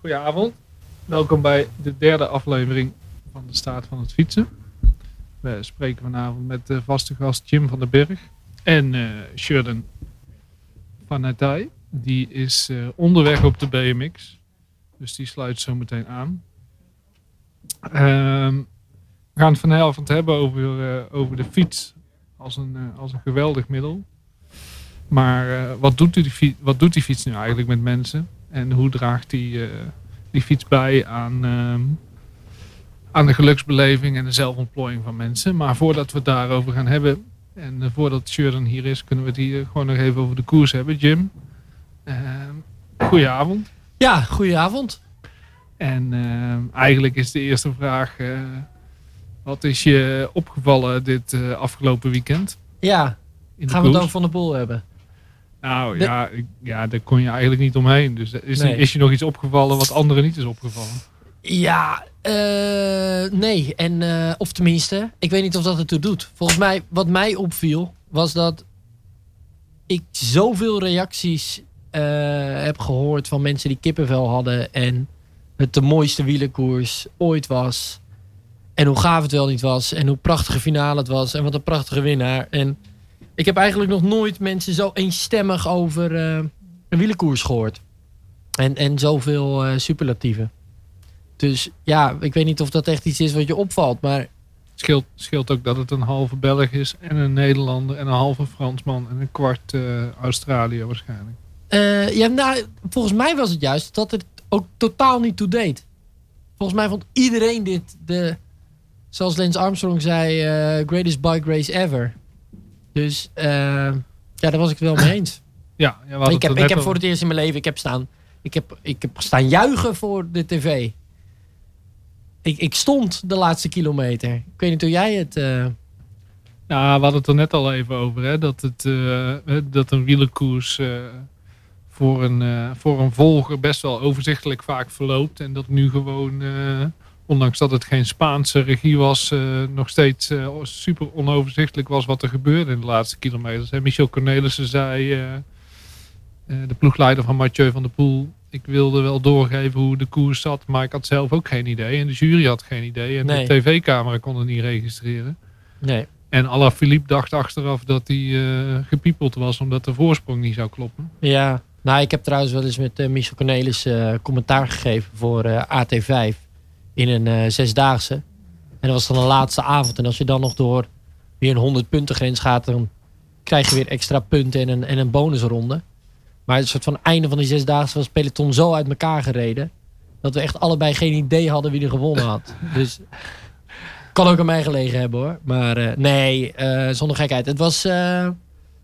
Goedenavond. Welkom bij de derde aflevering van de Staat van het Fietsen. We spreken vanavond met de vaste gast Jim van den Berg en uh, Sheridan van Natai. Die is uh, onderweg op de BMX. Dus die sluit zo meteen aan. Ehm, we gaan het vanavond hebben over, uh, over de fiets als een, als een geweldig middel. Maar wat, doet wat doet die fiets nu eigenlijk met mensen? En hoe draagt die, die fiets bij aan, uh, aan de geluksbeleving en de zelfontplooiing van mensen. Maar voordat we het daarover gaan hebben, en uh, voordat Sheridan hier is, kunnen we het hier gewoon nog even over de koers hebben. Jim, uh, goedenavond. Ja, goedenavond. En ehm, eigenlijk is de eerste vraag, eh, wat is je opgevallen dit eh, afgelopen weekend? Ja, gaan we het dan van de boel hebben? Nou ja, ja, daar kon je eigenlijk niet omheen. Dus is, is je nog iets opgevallen wat anderen niet is opgevallen? Ja, uh, nee. En, uh, of tenminste, ik weet niet of dat het toe doet. Volgens mij, wat mij opviel, was dat ik zoveel reacties uh, heb gehoord van mensen die kippenvel hadden. En het de mooiste wielenkoers ooit was. En hoe gaaf het wel niet was. En hoe prachtige finale het was. En wat een prachtige winnaar. En ik heb eigenlijk nog nooit mensen zo eenstemmig over uh, een wielenkoers gehoord. En, en zoveel uh, superlatieven. Dus ja, ik weet niet of dat echt iets is wat je opvalt. Maar scheelt, scheelt ook dat het een halve Belg is en een Nederlander en een halve Fransman en een kwart uh, Australië waarschijnlijk. Uh, ja, nou, volgens mij was het juist dat het ook totaal niet toe deed. Volgens mij vond iedereen dit de, zoals Lance Armstrong zei, uh, greatest bike race ever. Dus uh, ja, daar was ik het wel mee eens. Ja, ja ik heb, ik heb voor het eerst in mijn leven, ik heb staan, ik heb, ik heb staan juichen voor de tv. Ik, ik stond de laatste kilometer. Ik weet niet hoe jij het... Uh... Ja, we hadden het er net al even over. Hè? Dat, het, uh, dat een wielerkoers voor, een, voor een volger best wel overzichtelijk vaak verloopt. En dat nu gewoon ondanks dat het geen Spaanse regie was, uh, nog steeds uh, super onoverzichtelijk was wat er gebeurde in de laatste kilometers. En Michel Cornelissen zei, uh, de ploegleider van Mathieu van der Poel, ik wilde wel doorgeven hoe de koers zat, maar ik had zelf ook geen idee. En de jury had geen idee. En nee. de tv-camera kon het niet registreren. Nee. En Alain Philippe dacht achteraf dat hij gepiepeld was, omdat de voorsprong niet zou kloppen. Ja, nou ik heb trouwens wel eens met Michel Cornelissen commentaar gegeven voor AT5 in een uh, zesdaagse. En dat was dan de laatste avond. En als je dan nog door weer een 100 punten grens gaat, dan krijg je weer extra punten en een, en een bonusronde. Maar het soort van einde van die zesdaagse was peloton zo uit elkaar gereden. Dat we echt allebei geen idee hadden wie er gewonnen had. Dus kan ook aan mij gelegen hebben hoor. Maar uh, nee, uh, zonder gekheid. Het was, uh,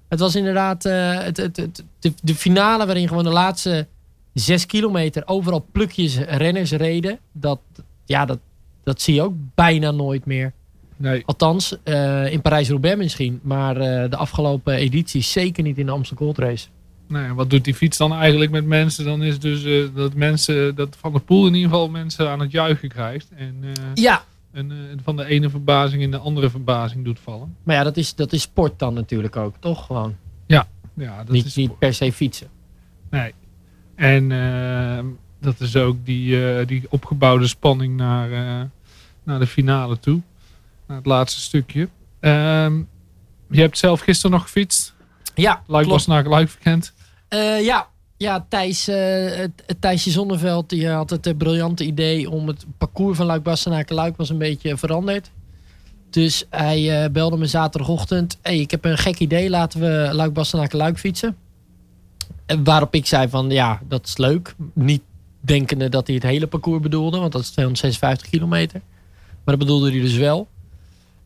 het was inderdaad het, het, het, de, de, finale waarin gewoon de laatste zes kilometer overal plukjes renners reden. Dat, ja, dat, dat zie je ook bijna nooit meer. Nee. Althans, uh, in Parijs-Roubaix misschien. Maar uh, de afgelopen editie zeker niet in de Amsterdam Gold Race. Nee, wat doet die fiets dan eigenlijk met mensen? Dan is dus uh, dat mensen, dat Van de Poel in ieder geval mensen aan het juichen krijgt. En, ja. En van de ene verbazing in de andere verbazing doet vallen. Maar ja, dat is, dat is sport dan natuurlijk ook, toch? Gewoon. Ja, ja dat niet, is niet per se fietsen. Nee. En ehm, dat is ook die, uh, die opgebouwde spanning naar, uh, naar de finale toe. Naar het laatste stukje. Um, je hebt zelf gisteren nog gefietst. Ja, Luik was naar Luik verkend. Uh, ja, ja, Thijs, uh, Thijsje Zonneveld die had het uh, briljante idee om het parcours van Luik Bastenaken Luik was een beetje veranderd. Dus hij belde me zaterdagochtend. Hey, ik heb een gek idee, laten we Luik Bastenaken Luik fietsen. En waarop ik zei van ja, dat is leuk. Niet denkende dat hij het hele parcours bedoelde, want dat is 256 kilometer. Maar dat bedoelde hij dus wel.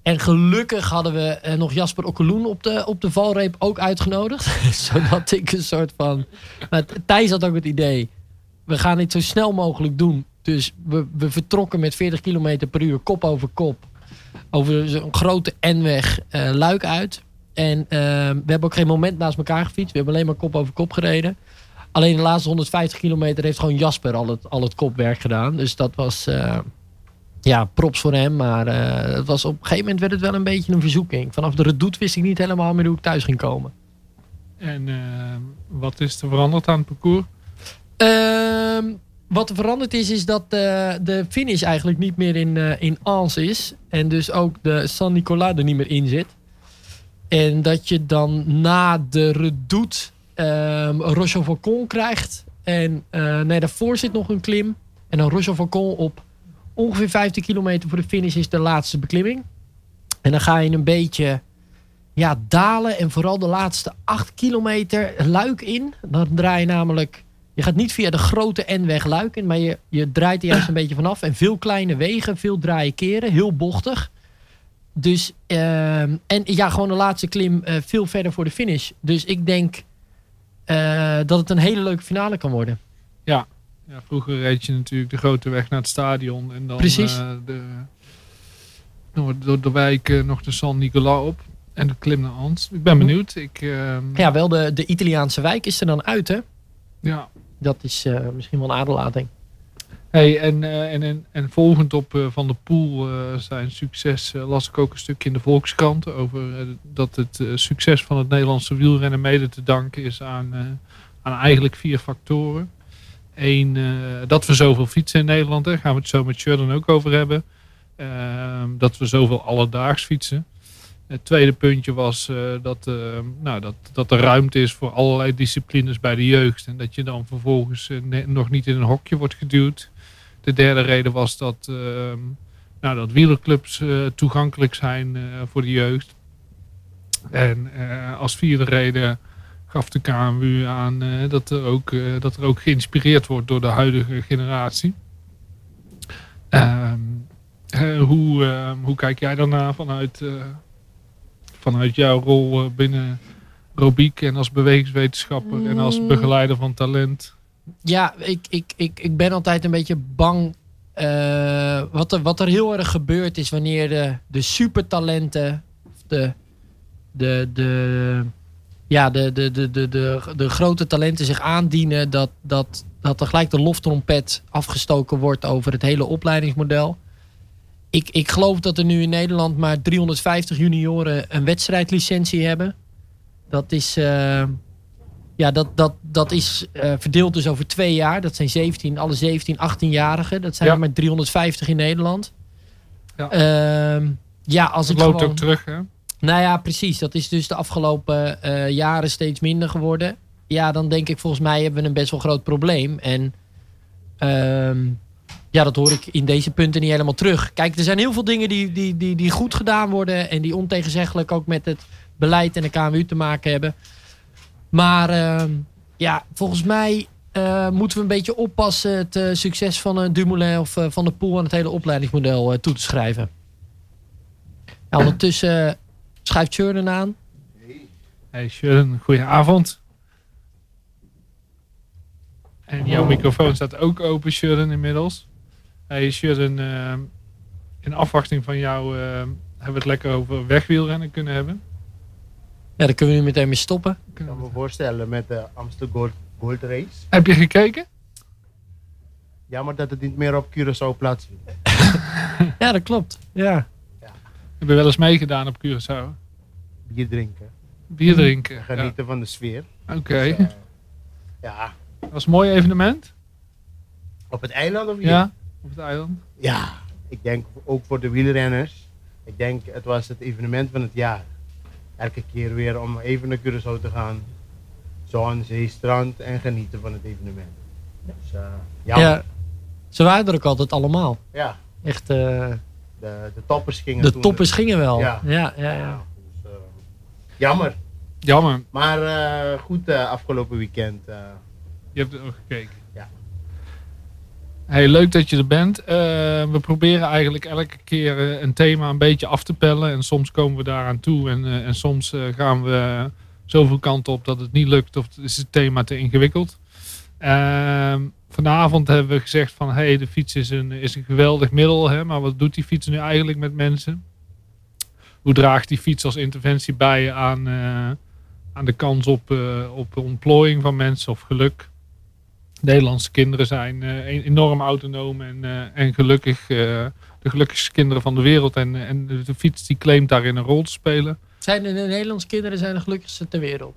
En gelukkig hadden we eh, nog Jasper Okkeloen op de, op de valreep ook uitgenodigd. Zodat ik een soort van... Maar Thijs had ook het idee... We gaan dit zo snel mogelijk doen. Dus we, we vertrokken met 40 kilometer per uur kop over kop. Over een grote N-weg uh, Luik uit. En uh, we hebben ook geen moment naast elkaar gefietst. We hebben alleen maar kop over kop gereden. Alleen de laatste 150 kilometer heeft gewoon Jasper al het, al het kopwerk gedaan. Dus dat was uh, ja, props voor hem. Maar uh, het was op een gegeven moment werd het wel een beetje een verzoeking. Vanaf de redoute wist ik niet helemaal meer hoe ik thuis ging komen. En uh, wat is er veranderd aan het parcours? Ehm, wat er veranderd is, is dat de, de finish eigenlijk niet meer in, eh in Ans is. En dus ook de San Nicolas er niet meer in zit. En dat je dan na de redoute ehm Rochefoucauld krijgt. En eh, nee, daarvoor zit nog een klim. En dan Rochefoucauld op ongeveer 15 kilometer voor de finish is de laatste beklimming. En dan ga je een beetje ja, dalen. En vooral de laatste 8 kilometer luik in. Dan draai je namelijk... Je gaat niet via de grote N-weg luik in. Maar je, je draait er juist een beetje vanaf. En veel kleine wegen, veel draaien keren. Heel bochtig. Dus, ehm, en ja, gewoon de laatste klim eh, veel verder voor de finish. Dus ik denk dat het een hele leuke finale kan worden. Ja, vroeger reed je natuurlijk de grote weg naar het stadion. En dan Precies. eh, de, door, door de wijk eh, nog de San Nicolas op. En de klim naar Ans. Ik ben benieuwd. Ik, ehm, Ja, wel de, de Italiaanse wijk is er dan uit, hè? ja. Dat is eh, misschien wel een aderlating. Hey, en, eh, en, en, en volgend op eh, Van der Poel eh, zijn succes las ik ook een stukje in de Volkskrant over dat het succes van het Nederlandse wielrennen mede te danken is aan, aan eigenlijk vier factoren. Eén, dat we zoveel fietsen in Nederland, daar gaan we het zo met Sheridan ook over hebben. Ehm, dat we zoveel alledaags fietsen. Het tweede puntje was dat, eh, nou, dat, dat er ruimte is voor allerlei disciplines bij de jeugd. En dat je dan vervolgens nog niet in een hokje wordt geduwd. De derde reden was dat, ehm, nou, dat wielerclubs eh, toegankelijk zijn eh, voor de jeugd. En eh, als vierde reden gaf de KMU aan dat, er ook, dat er ook geïnspireerd wordt door de huidige generatie. Ehm, eh, hoe, ehm, hoe kijk jij daarna vanuit, vanuit jouw rol binnen Robiek en als bewegingswetenschapper en als Mm. begeleider van talent? Ja, ik, ik, ik, ik ben altijd een beetje bang. eh, wat, er, wat er heel erg gebeurt is wanneer de, de supertalenten, de, de, de, ja, de, de, de, de, de, de grote talenten zich aandienen, dat, dat, dat er gelijk de loftrompet afgestoken wordt over het hele opleidingsmodel. Ik, ik geloof dat er nu in Nederland maar 350 junioren een wedstrijdlicentie hebben. Dat is. eh, ja, dat, dat, dat is eh, verdeeld dus over twee jaar. Dat zijn 17, alle 17, 18-jarigen. Dat zijn Ja. er maar 350 in Nederland. Ja. Ehm, ja, als Dat ik loopt gewoon... ook terug, hè? Nou ja, precies. Dat is dus de afgelopen eh, jaren steeds minder geworden. Ja, dan denk ik volgens mij hebben we een best wel groot probleem. En ehm, ja, dat hoor ik in deze punten niet helemaal terug. Kijk, er zijn heel veel dingen die, die, die, die goed gedaan worden. En die ontegenzeggelijk ook met het beleid en de KMU te maken hebben. Maar ehm, ja, volgens mij eh, moeten we een beetje oppassen het eh, succes van een Dumoulin of eh, van de Poel aan het hele opleidingsmodel eh, toe te schrijven. Ja, ondertussen eh, schuift Sheridan aan. Hey Sharon, goedenavond. En jouw microfoon staat ook open, Sharon, inmiddels. Hey Sharon, eh, in afwachting van jou eh, hebben we het lekker over wegwielrennen kunnen hebben. Ja, daar kunnen we nu meteen mee stoppen. Ik kan me voorstellen met de Amsterdam Gold, Gold Race. Heb je gekeken? Jammer dat het niet meer op Curaçao plaatsvindt. Ja, dat klopt. Ja. Heb je wel eens meegedaan op Curaçao? Bier drinken. Bier drinken. Ja. Genieten van de sfeer. Oké, Dus, eh, ja, dat was een mooi evenement. op het eiland of hier? Ja, op het eiland. Ja, ik denk ook voor de wielrenners. Ik denk het was het evenement van het jaar. Elke keer weer om even naar Curaçao te gaan. Zon, zee, strand en genieten van het evenement. Dus eh jammer. ja. Ze waren er ook altijd allemaal. Ja, Echt, eh, de, de toppers gingen de toen toppers gingen wel. Ja, Ja. ja, ja. Dus, eh, jammer. Jammer, Maar eh, goed eh, afgelopen weekend. eh, je hebt er ook gekeken. Hey, leuk dat je er bent. Eh, we proberen eigenlijk elke keer eh, een thema een beetje af te pellen. En soms komen we daaraan toe. En, eh, en soms gaan we zoveel kanten op dat het niet lukt. Of is het thema te ingewikkeld. Ehm, vanavond hebben we gezegd van... Hey, de fiets is een, is een geweldig middel. Hè, maar wat doet die fiets nu eigenlijk met mensen? Hoe draagt die fiets als interventie bij aan, aan de kans op, op ontplooiing van mensen of geluk? Nederlandse kinderen zijn eh, e- enorm autonoom en, eh, en gelukkig eh, de gelukkigste kinderen van de wereld. En, en de, fiets die claimt daarin een rol te spelen. Zijn de, de Nederlandse kinderen zijn de gelukkigste ter wereld?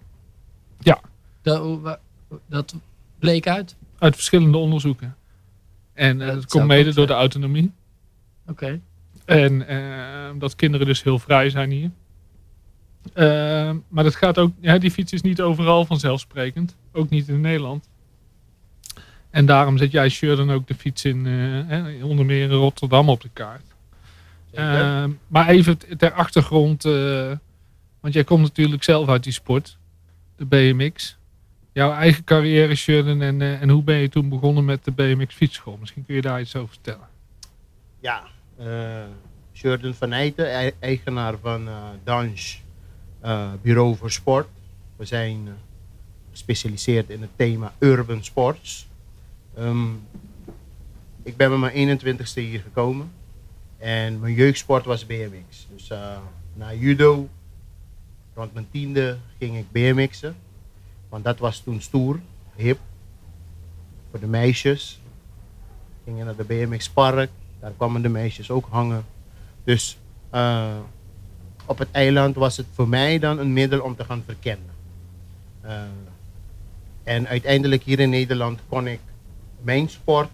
Ja. Dat, dat bleek uit. Uit verschillende onderzoeken. En dat dat komt mede door de autonomie. Oké. En eh, dat kinderen dus heel vrij zijn hier. Maar dat gaat ook, ja, die fiets is niet overal vanzelfsprekend. Ook niet in Nederland. En daarom zet jij Sheridan ook de fiets in, eh, onder meer in Rotterdam op de kaart. Eh, maar even ter achtergrond, eh, want jij komt natuurlijk zelf uit die sport, de BMX. Jouw eigen carrière, Sheridan, en, eh, en hoe ben je toen begonnen met de BMX fietsschool? Misschien kun je daar iets over vertellen. Ja, Sheridan van Eyten, e- eigenaar van eh, Bureau voor Sport. We zijn gespecialiseerd in het thema urban sports. Ehm, ik ben met mijn 21ste hier gekomen. En mijn jeugdsport was BMX. Dus eh, na judo, rond mijn tiende, ging ik BMX'en. Want dat was toen stoer, hip. Voor de meisjes. Gingen naar de BMX Park. Daar kwamen de meisjes ook hangen. Dus eh, op het eiland was het voor mij dan een middel om te gaan verkennen. Eh, en uiteindelijk hier in Nederland kon ik mijn sport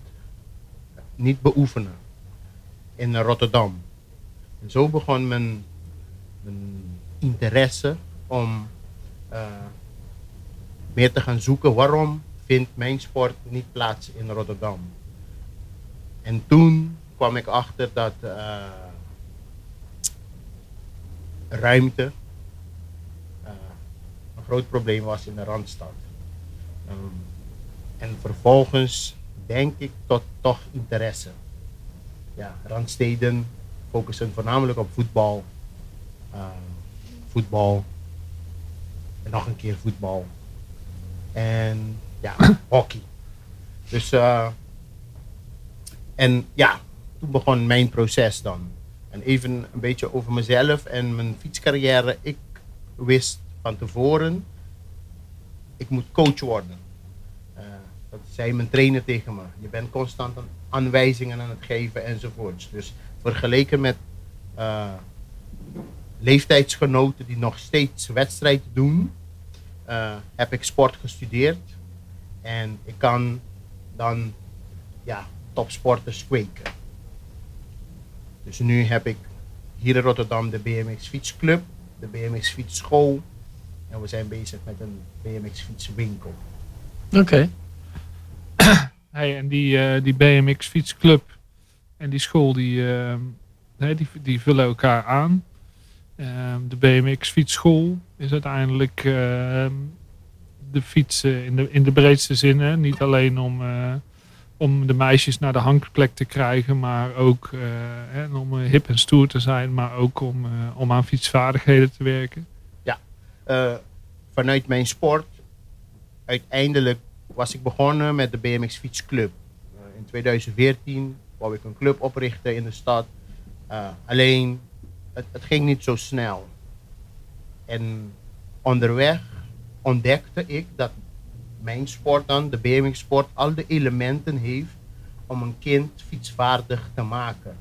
niet beoefenen in Rotterdam. En zo begon mijn, mijn interesse om eh, meer te gaan zoeken waarom vindt mijn sport niet plaats in Rotterdam. En toen kwam ik achter dat eh, ruimte eh, een groot probleem was in de Randstad. Ehm, en vervolgens denk ik tot toch interesse. Ja, Randsteden focussen voornamelijk op voetbal. eh, voetbal. En nog een keer voetbal. En ja, hockey. Dus eh, en ja, toen begon mijn proces dan. En even een beetje over mezelf en mijn fietscarrière. Ik wist van tevoren, ik moet coach worden. Dat zei mijn trainer tegen me. Je bent constant aan aanwijzingen aan het geven enzovoorts. Dus vergeleken met eh, leeftijdsgenoten die nog steeds wedstrijd doen, eh, heb ik sport gestudeerd. En ik kan dan ja, topsporters kweken. Dus nu heb ik hier in Rotterdam de BMX Fietsclub, de BMX Fietsschool. En we zijn bezig met een BMX Fietswinkel. Oké. Hey, en die, eh, die BMX fietsclub en die school die, eh, nee, die, die vullen elkaar aan. Ehm, de BMX fietsschool is uiteindelijk ehm, de fietsen in de, in de breedste zin. hè. Niet alleen om, eh, om de meisjes naar de hangplek te krijgen, maar ook eh, om hip en stoer te zijn, maar ook om, om aan fietsvaardigheden te werken. Eh, vanuit mijn sport, uiteindelijk was ik begonnen met de BMX Fietsclub. Eh, in 2014 wou ik een club oprichten in de stad. Eh, alleen, het, ging niet zo snel. En onderweg ontdekte ik dat mijn sport dan, de BMX sport, al de elementen heeft om een kind fietsvaardig te maken.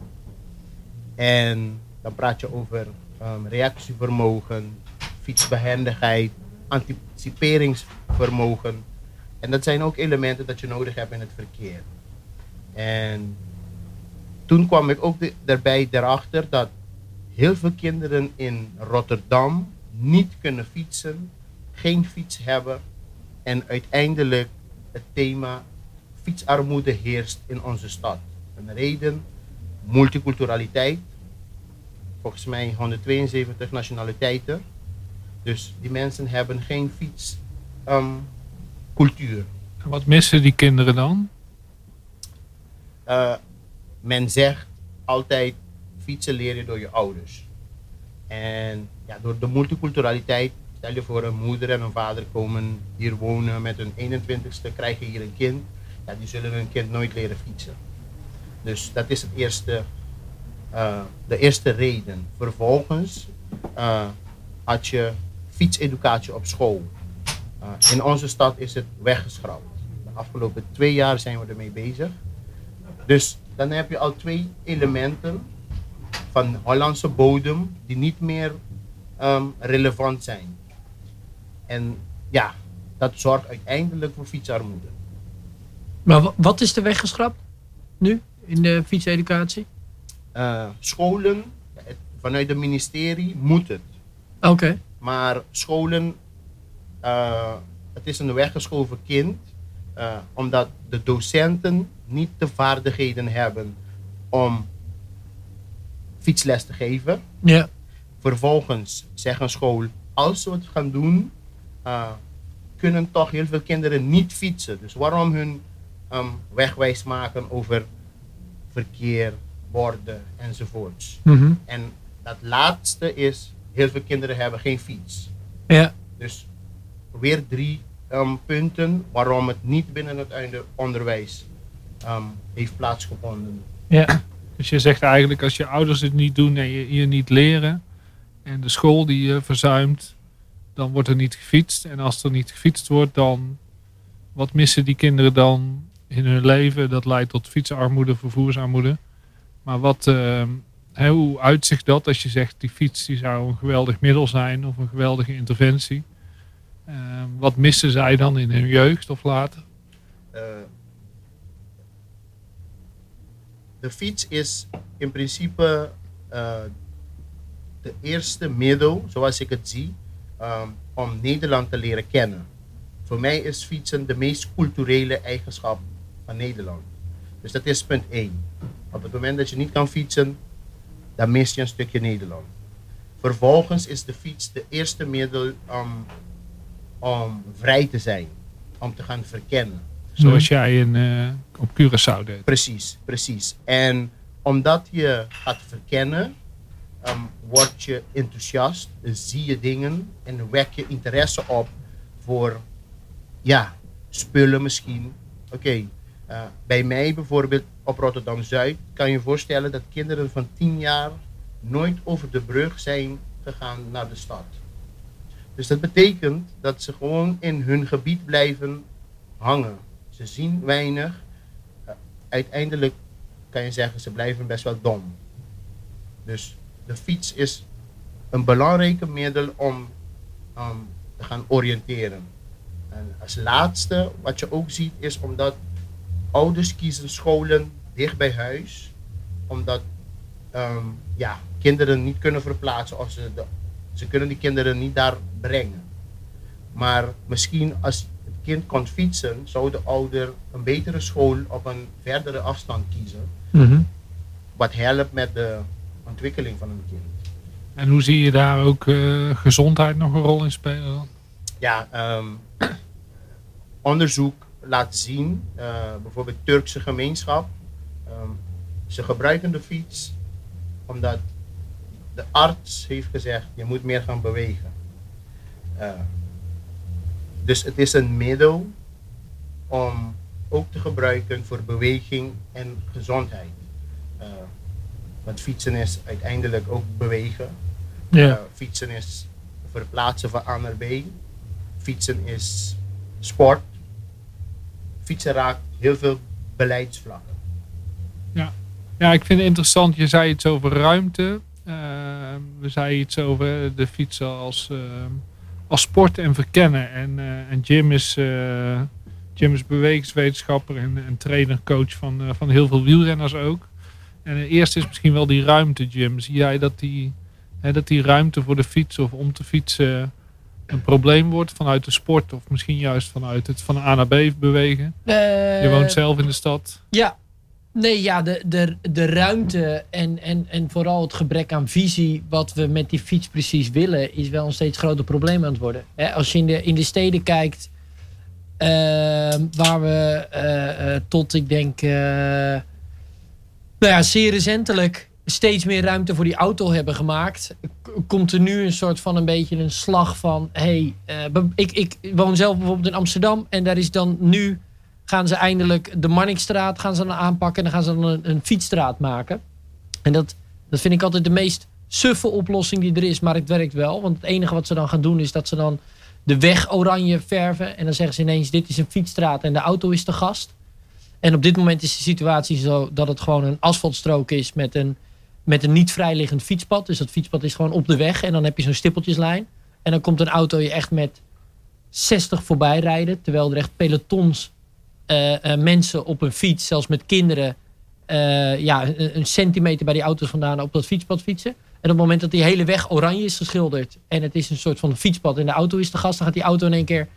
En dan praat je over ehm, reactievermogen, fietsbehendigheid, anticiperingsvermogen. En dat zijn ook elementen dat je nodig hebt in het verkeer. En toen kwam ik ook daarbij erachter dat heel veel kinderen in Rotterdam niet kunnen fietsen, geen fiets hebben en uiteindelijk het thema fietsarmoede heerst in onze stad. Een reden, multiculturaliteit, volgens mij 172 nationaliteiten. Dus die mensen hebben geen fietscultuur. En wat missen die kinderen dan? Eh, men zegt altijd fietsen leer je door je ouders. En ja, door de multiculturaliteit, stel je voor een moeder en een vader komen hier wonen met hun 21ste, krijgen hier een kind. Ja, die zullen hun kind nooit leren fietsen. Dus dat is het eerste, eh, de eerste reden. Vervolgens eh, had je fietseducatie op school. Eh, in onze stad is het weggeschrapt. De afgelopen twee jaar zijn we ermee bezig. Dus dan heb je al twee elementen van Hollandse bodem die niet meer ehm, relevant zijn. En ja, dat zorgt uiteindelijk voor fietsarmoede. Maar wa- wat is er weggeschrapt? nu in de fietseducatie? Eh, scholen, het- vanuit het ministerie moet het. Oké. Maar scholen, eh, het is een weggeschoven kind, eh, omdat de docenten niet de vaardigheden hebben om fietsles te geven. Ja. Vervolgens zegt een school, als we het gaan doen, eh, kunnen toch heel veel kinderen niet fietsen. Dus waarom hun ehm, wegwijs maken over verkeer, borden enzovoorts. Mhm. En dat laatste is, heel veel kinderen hebben geen fiets. Ja. Dus weer drie ehm, punten waarom het niet binnen het einde- onderwijs ehm, heeft plaatsgevonden. Ja. Dus je zegt eigenlijk als je ouders het niet doen en je, je niet leren en de school die je verzuimt, dan wordt er niet gefietst. En als er niet gefietst wordt, dan wat missen die kinderen dan in hun leven? Dat leidt tot fietsarmoede, vervoersarmoede. Maar wat, ehm, hoe uitzicht dat als je zegt die fiets die zou een geweldig middel zijn of een geweldige interventie? Ehm, wat missen zij dan in hun jeugd of later? Eh, de fiets is in principe eh, de eerste middel, zoals ik het zie, ehm, om Nederland te leren kennen. Voor mij is fietsen de meest culturele eigenschap van Nederland. Dus dat is punt 1. Op het moment dat je niet kan fietsen, dan mis je een stukje Nederland. Vervolgens is de fiets de eerste middel om, om vrij te zijn, om te gaan verkennen. Zoals jij in, eh, op Curaçao deed. Precies, precies. En omdat je gaat verkennen, ehm, word je enthousiast, zie je dingen en wek je interesse op voor, ja, spullen misschien. Oké, eh, bij mij bijvoorbeeld op Rotterdam-Zuid kan je je voorstellen dat kinderen van 10 jaar nooit over de brug zijn gegaan naar de stad. Dus dat betekent dat ze gewoon in hun gebied blijven hangen. Ze zien weinig. Uh, uiteindelijk kan je zeggen, ze blijven best wel dom. Dus de fiets is een belangrijke middel om um, te gaan oriënteren. En als laatste, wat je ook ziet, is omdat ouders kiezen scholen dicht bij huis. Omdat um, ja, kinderen niet kunnen verplaatsen of ze, de, ze kunnen die kinderen niet daar brengen. Maar misschien als het kind kon fietsen, zou de ouder een betere school op een verdere afstand kiezen. Mhm. Wat helpt met de ontwikkeling van een kind. En hoe zie je daar ook eh, gezondheid nog een rol in spelen dan? Ja, ehm, onderzoek laat zien, uh, bijvoorbeeld Turkse gemeenschap, ehm, ze gebruiken de fiets omdat de arts heeft gezegd, je moet meer gaan bewegen. Uh, dus het is een middel om ook te gebruiken voor beweging en gezondheid. Uh, want fietsen is uiteindelijk ook bewegen. Ja. Uh, fietsen is verplaatsen van A naar B. Fietsen is sport. Fietsen raakt heel veel beleidsvlakken. Ja. ja, ik vind het interessant. Je zei iets over ruimte. Uh, we zeiden iets over de fietsen als, uh, als sport en verkennen. En, uh, en Jim is, Jim is bewegingswetenschapper en, en trainer, coach van, uh, van heel veel wielrenners ook. En eerst is misschien wel die ruimte, Jim. Zie jij dat die, hè, dat die ruimte voor de fiets of om te fietsen een probleem wordt vanuit de sport? Of misschien juist vanuit het van A naar B bewegen? Je woont zelf in de stad. Ja, Nee, ja, de, de, de ruimte en, en, en vooral het gebrek aan visie, wat we met die fiets precies willen, is wel een steeds groter probleem aan het worden. Als je in de, in de steden kijkt, uh, waar we uh, uh, tot, ik denk, nou ja, zeer recentelijk steeds meer ruimte voor die auto hebben gemaakt, komt er nu een soort van een beetje een slag van, hé, hey, ik, ik woon zelf bijvoorbeeld in Amsterdam en daar is dan nu gaan ze eindelijk de Marnixstraat gaan ze dan aanpakken. En dan gaan ze dan een, een fietsstraat maken. En dat, dat vind ik altijd de meest suffe oplossing die er is. Maar het werkt wel. Want het enige wat ze dan gaan doen is dat ze dan de weg oranje verven. En dan zeggen ze ineens dit is een fietsstraat en de auto is de gast. En op dit moment is de situatie zo dat het gewoon een asfaltstrook is met een, met een niet vrijliggend fietspad. Dus dat fietspad is gewoon op de weg. En dan heb je zo'n stippeltjeslijn. En dan komt een auto je echt met 60 voorbij rijden. Terwijl er echt pelotons mensen op een fiets, zelfs met kinderen, eh, ja, een, centimeter bij die auto's vandaan op dat fietspad fietsen. En op het moment dat die hele weg oranje is geschilderd en het is een soort van fietspad en de auto is de gast, dan gaat die auto in één keer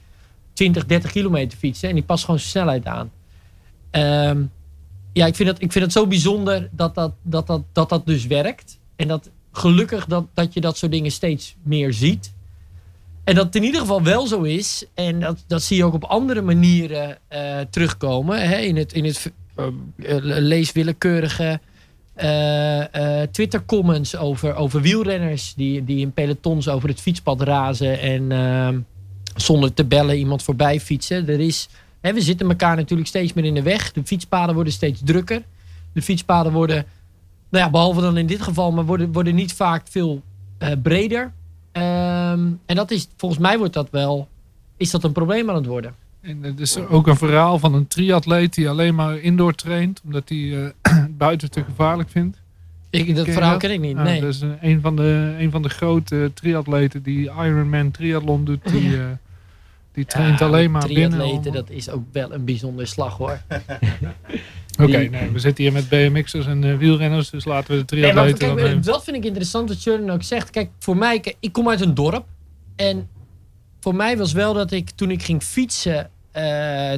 20, 30 kilometer fietsen en die past gewoon zijn snelheid aan. Ehm, ja, ik vind, dat, ik vind het zo bijzonder dat dat, dat, dat, dat dat dus werkt. En dat gelukkig dat, dat je dat soort dingen steeds meer ziet. En dat het in ieder geval wel zo is. En dat, dat zie je ook op andere manieren eh, terugkomen. Hè, in het, in het uh, lees willekeurige uh, Twitter comments over, over wielrenners. Die, die in pelotons over het fietspad razen. En ehm, zonder te bellen iemand voorbij fietsen. Er is, hè, we zitten elkaar natuurlijk steeds meer in de weg. De fietspaden worden steeds drukker. De fietspaden worden, nou ja, behalve dan in dit geval, maar worden, worden niet vaak veel breder. Um, en dat is, volgens mij wordt dat wel, is dat een probleem aan het worden. En het is ook een verhaal van een triatleet die alleen maar indoor traint, omdat hij uh, buiten te gevaarlijk vindt. Ik, dat verhaal ken ik niet, ah, nee. Dat is een van, de, een van de grote triatleten die Ironman triathlon doet, die, uh, die traint alleen maar binnen. Triatleten, dat is ook wel een bijzonder slag hoor. Oké, nee, we zitten hier met BMX'ers en uh, wielrenners, dus laten we de triatleten nee, kijk, Dat vind ik interessant wat Jordan ook zegt. Kijk, voor mij, kijk, ik kom uit een dorp. En voor mij was wel dat ik toen ik ging fietsen uh,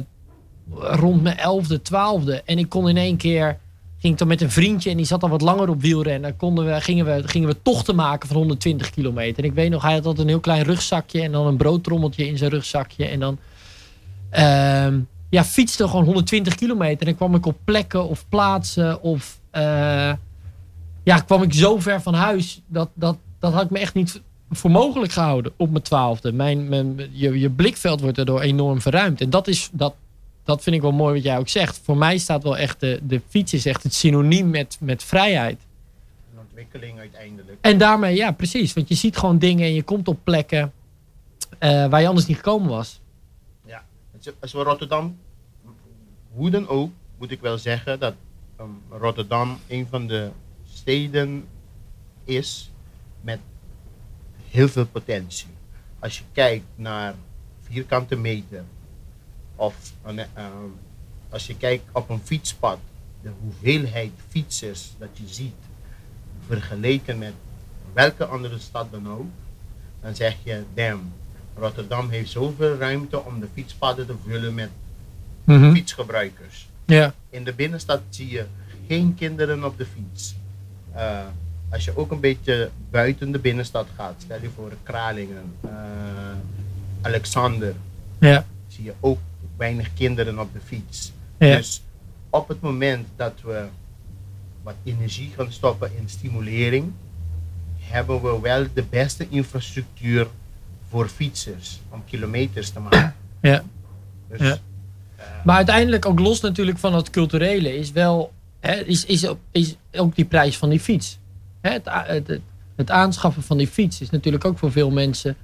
rond mijn elfde, twaalfde. En ik kon in één keer, ging dan met een vriendje en die zat al wat langer op wielrennen. Konden we, gingen, we, gingen we tochten maken van 120 kilometer. En ik weet nog, hij had altijd een heel klein rugzakje en dan een broodtrommeltje in zijn rugzakje. En dan... Uh, ja, fietste gewoon 120 kilometer. En kwam ik op plekken of plaatsen of uh, ja, kwam ik zo ver van huis. Dat, dat, dat had ik me echt niet voor mogelijk gehouden op mijn twaalfde. Mijn, mijn, je, je blikveld wordt daardoor enorm verruimd. En dat, is, dat, dat vind ik wel mooi wat jij ook zegt. Voor mij staat wel echt de, de fiets is echt het synoniem met, met vrijheid. Een ontwikkeling uiteindelijk. En daarmee, ja precies. Want je ziet gewoon dingen en je komt op plekken uh, waar je anders niet gekomen was. Ja, als we Rotterdam hoe dan ook moet ik wel zeggen dat um, Rotterdam een van de steden is met heel veel potentie. Als je kijkt naar vierkante meter of uh, als je kijkt op een fietspad, de hoeveelheid fietsers dat je ziet vergeleken met welke andere stad dan ook, dan zeg je, damn, Rotterdam heeft zoveel ruimte om de fietspaden te vullen met mm fietsgebruikers. In de binnenstad zie je geen kinderen op de fiets. Uh, als je ook een beetje buiten de binnenstad gaat, stel je voor Kralingen, uh, Alexander, zie je ook weinig kinderen op de fiets. Ja. Dus op het moment dat we wat energie gaan stoppen in stimulering, hebben we wel de beste infrastructuur voor fietsers om kilometers te maken. Ja. Dus ja. Maar uiteindelijk, ook los natuurlijk van het culturele, is wel hè, is, is, is ook die prijs van die fiets. Hè, het, het, het, aanschaffen van die fiets is natuurlijk ook voor veel mensen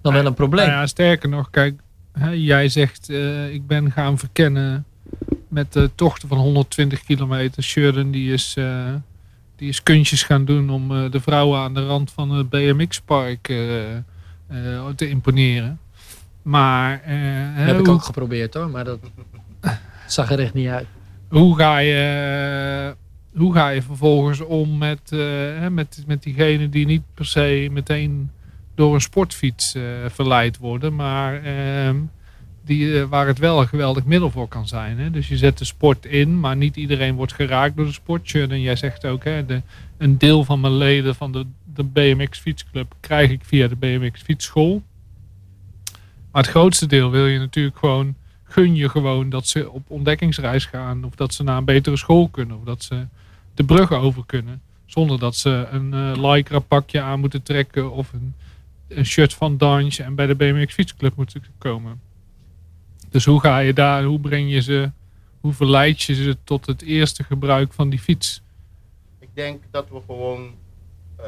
dan wel een probleem. Nou ja, sterker nog, kijk, hè, jij zegt uh, ik ben gaan verkennen met de tochten van 120 kilometer. Sheridan die is, uh, die is kunstjes gaan doen om uh, de vrouwen aan de rand van het BMX-park te imponeren. Maar, dat heb ik ook geprobeerd hoor, maar dat zag er echt niet uit. Hoe ga je, hoe ga je vervolgens om met, met, met diegenen die niet per se meteen door een sportfiets uh, verleid worden, maar ehm, die, waar het wel een geweldig middel voor kan zijn. Hè? Dus je zet de sport in, maar niet iedereen wordt geraakt door de sport. En jij zegt ook, hè, de, een deel van mijn leden van de, de BMX fietsclub krijg ik via de BMX fietsschool. Maar het grootste deel wil je natuurlijk gewoon, gun je gewoon dat ze op ontdekkingsreis gaan. Of dat ze naar een betere school kunnen. Of dat ze de brug over kunnen. Zonder dat ze een uh, Lycra pakje aan moeten trekken. Of een, een shirt van Dange en bij de BMX fietsclub moeten komen. Dus hoe ga je daar, hoe breng je ze, hoe verleid je ze tot het eerste gebruik van die fiets? Ik denk dat we gewoon uh,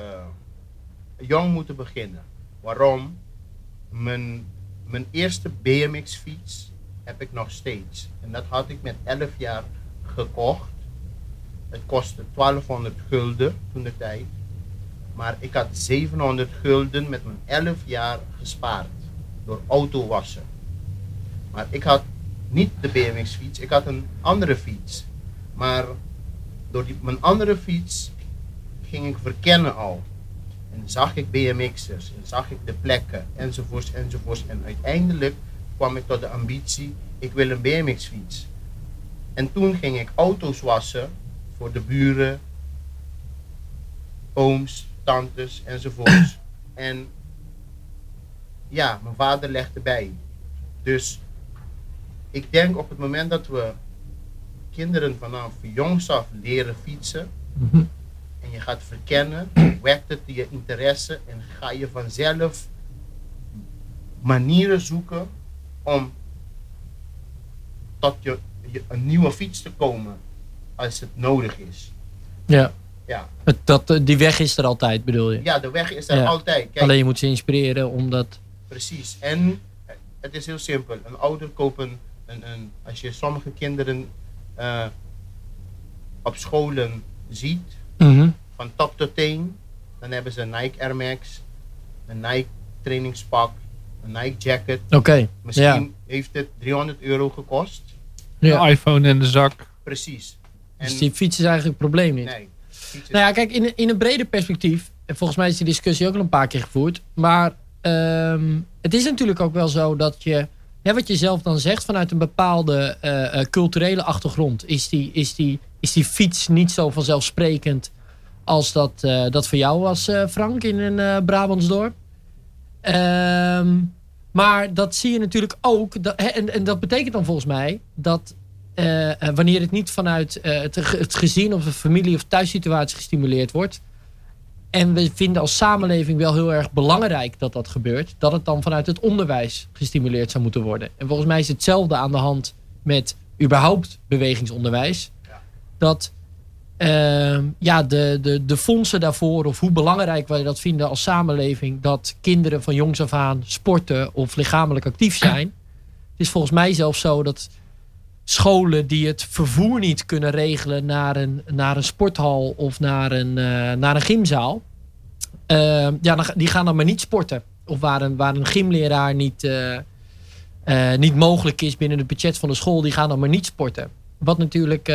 jong moeten beginnen. Waarom? Mijn mijn eerste BMX fiets heb ik nog steeds. En dat had ik met 11 jaar gekocht. Het kostte 1200 gulden toen de tijd. Maar ik had 700 gulden met mijn 11 jaar gespaard. Door autowassen. Maar ik had niet de BMX fiets. Ik had een andere fiets. Maar door die, mijn andere fiets ging ik verkennen al. En zag ik BMX'ers, en zag ik de plekken, enzovoorts, enzovoorts. En uiteindelijk kwam ik tot de ambitie, ik wil een BMX fiets. En toen ging ik auto's wassen voor de buren, ooms, tantes enzovoorts. En ja, mijn vader legde bij. Dus ik denk op het moment dat we kinderen vanaf jongs af leren fietsen en je gaat verkennen, wekt het je interesse en ga je vanzelf manieren zoeken om tot je, je- een nieuwe fiets te komen als het nodig is. Ja. Ja, Het, dat, eh, die weg is er altijd, bedoel je? ja de weg is er Ja. altijd. Kijk, Alleen je moet ze inspireren omdat... Precies. En het is heel simpel. Een ouder koopt een, een, een als je sommige kinderen eh, op scholen ziet, Mhm. van top tot teen, dan hebben ze een Nike Air Max, een Nike trainingspak, een Nike jacket. Oké, Misschien ja. heeft het 300 euro gekost. ja. De iPhone in de zak. Precies. En Dus die fiets is eigenlijk het probleem niet. nee, Nou ja, kijk, in, in een breder perspectief, en volgens mij is die discussie ook al een paar keer gevoerd, maar ehm, het is natuurlijk ook wel zo dat je, hè, wat je zelf dan zegt, vanuit een bepaalde eh, eh, culturele achtergrond, is die, is, die, is die fiets niet zo vanzelfsprekend als dat, eh, dat voor jou was, Frank, in een eh Brabantsdorp. Ehm, maar dat zie je natuurlijk ook, hè, en, en dat betekent dan volgens mij dat eh, eh, wanneer het niet vanuit eh, het, het gezin of de familie of thuissituatie gestimuleerd wordt. En we vinden als samenleving wel heel erg belangrijk dat dat gebeurt. Dat het dan vanuit het onderwijs gestimuleerd zou moeten worden. En volgens mij is hetzelfde aan de hand met überhaupt bewegingsonderwijs. Ja. Dat ehm, ja, de, de, de fondsen daarvoor of hoe belangrijk wij dat vinden als samenleving. Dat kinderen van jongs af aan sporten of lichamelijk actief zijn. Het is volgens mij zelfs zo dat scholen die het vervoer niet kunnen regelen naar een, naar een sporthal of naar een, eh, naar een gymzaal. eh, ja, die gaan dan maar niet sporten. Of waar een, waar een gymleraar niet, eh, niet mogelijk is binnen het budget van de school, die gaan dan maar niet sporten. Wat natuurlijk,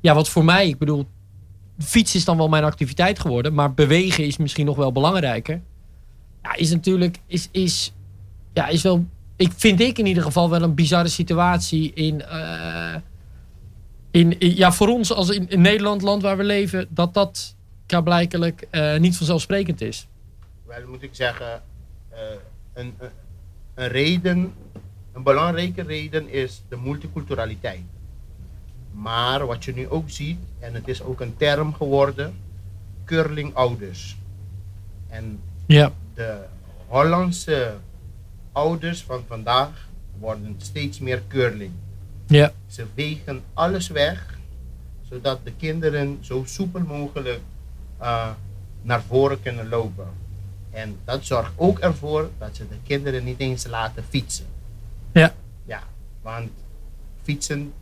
ja, wat voor mij, ik bedoel, fietsen is dan wel mijn activiteit geworden, maar bewegen is misschien nog wel belangrijker. Ja, is natuurlijk, is, is, ja, is wel ik vind ik in ieder geval wel een bizarre situatie in, eh, in, in- ja, voor ons als in, in Nederland, land waar we leven, dat dat blijkelijk eh niet vanzelfsprekend is. wel moet ik zeggen, eh, een, een, een reden, een belangrijke reden is de multiculturaliteit. Maar wat je nu ook ziet, en het is ook een term geworden, curlingouders. En Ja. de Hollandse ouders van vandaag worden steeds meer curling. Ja. Ze wegen alles weg, zodat de kinderen zo soepel mogelijk eh, naar voren kunnen lopen. En dat zorgt ook ervoor dat ze de kinderen niet eens laten fietsen. Ja. Ja, want fietsen,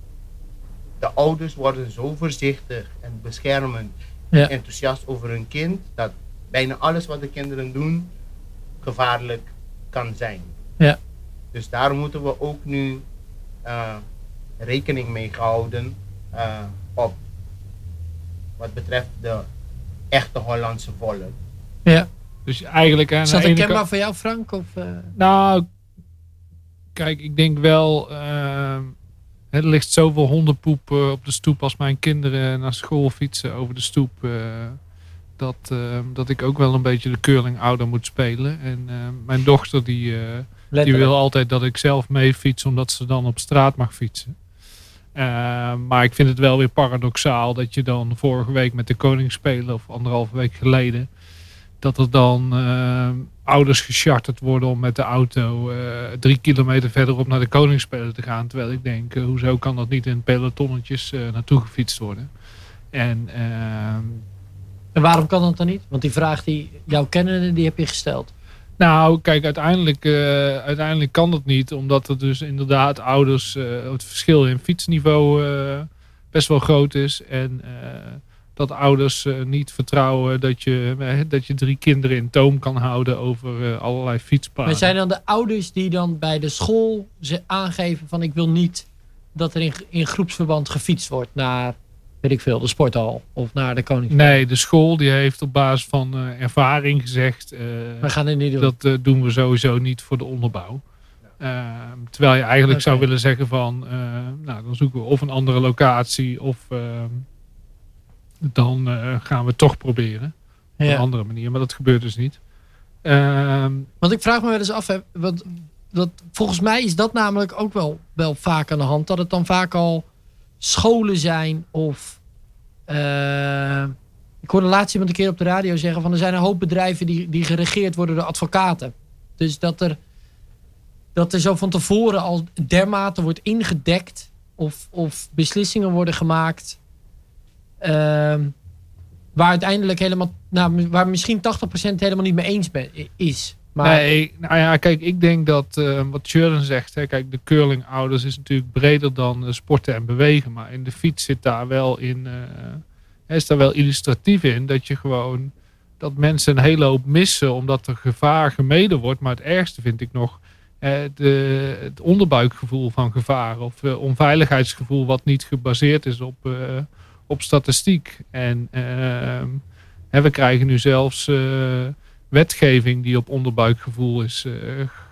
de ouders worden zo voorzichtig en beschermend, Ja. enthousiast over hun kind, dat bijna alles wat de kinderen doen gevaarlijk kan zijn. Ja. Dus daar moeten we ook nu eh, rekening mee houden eh, op wat betreft de echte Hollandse volk. ja. Dus eigenlijk Is de dat herkenbaar kant... voor jou, Frank? Of, eh? Nou, kijk, ik denk wel... ehm, er ligt zoveel hondenpoep op de stoep als mijn kinderen naar school fietsen over de stoep. eh, dat, ehm, dat ik ook wel een beetje de curling ouder moet spelen. En ehm, mijn dochter die, die wil altijd dat ik zelf mee fiets, omdat ze dan op straat mag fietsen. Eh, maar ik vind het wel weer paradoxaal dat je dan vorige week met de koning spelen, of anderhalve week geleden, dat er dan eh, ouders gecharterd worden om met de auto eh, drie kilometer verderop naar de koningsspelen te gaan. Terwijl ik denk, hoezo kan dat niet in pelotonnetjes naartoe gefietst worden? En En waarom kan dat dan niet? Want die vraag die jouw kennende, die heb je gesteld. Nou, kijk, uiteindelijk, eh, uiteindelijk kan dat niet. Omdat er dus inderdaad ouders, eh, het verschil in fietsniveau eh, best wel groot is. En dat ouders niet vertrouwen dat je, dat je drie kinderen in toom kan houden over allerlei fietspaden. Maar zijn dan de ouders die dan bij de school ze aangeven van ik wil niet dat er in, in groepsverband gefietst wordt naar weet ik veel, de sporthal of naar de koning. Nee, de school die heeft op basis van eh, ervaring gezegd... eh, We gaan het niet doen. dat eh, doen we sowieso niet voor de onderbouw. Eh, terwijl je eigenlijk zou willen zeggen van... eh, nou, dan zoeken we of een andere locatie... of eh, dan eh, gaan we het toch proberen. Op een andere manier. Maar dat gebeurt dus niet. Ehm, Want ik vraag me wel eens af, hè, want dat, volgens mij is dat namelijk ook wel, wel vaak aan de hand. Dat het dan vaak al scholen zijn of... eh, ik hoorde laatst iemand een keer op de radio zeggen van er zijn een hoop bedrijven die, die geregeerd worden door advocaten. Dus dat er, dat er zo van tevoren al dermate wordt ingedekt of, of beslissingen worden gemaakt. ehm, waar uiteindelijk helemaal, nou, waar misschien 80% helemaal niet mee eens ben, is. Maar Nee, nou ja, kijk, ik denk dat eh, wat Jurgen zegt, hè, kijk, de curlingouders is natuurlijk breder dan eh, sporten en bewegen, maar in de fiets zit daar wel in, eh, is daar wel illustratief in, dat je gewoon, dat mensen een hele hoop missen omdat er gevaar gemeden wordt, maar het ergste vind ik nog de, het onderbuikgevoel van gevaar of onveiligheidsgevoel wat niet gebaseerd is op, op statistiek. En ehm, we krijgen nu zelfs wetgeving die op onderbuikgevoel is eh,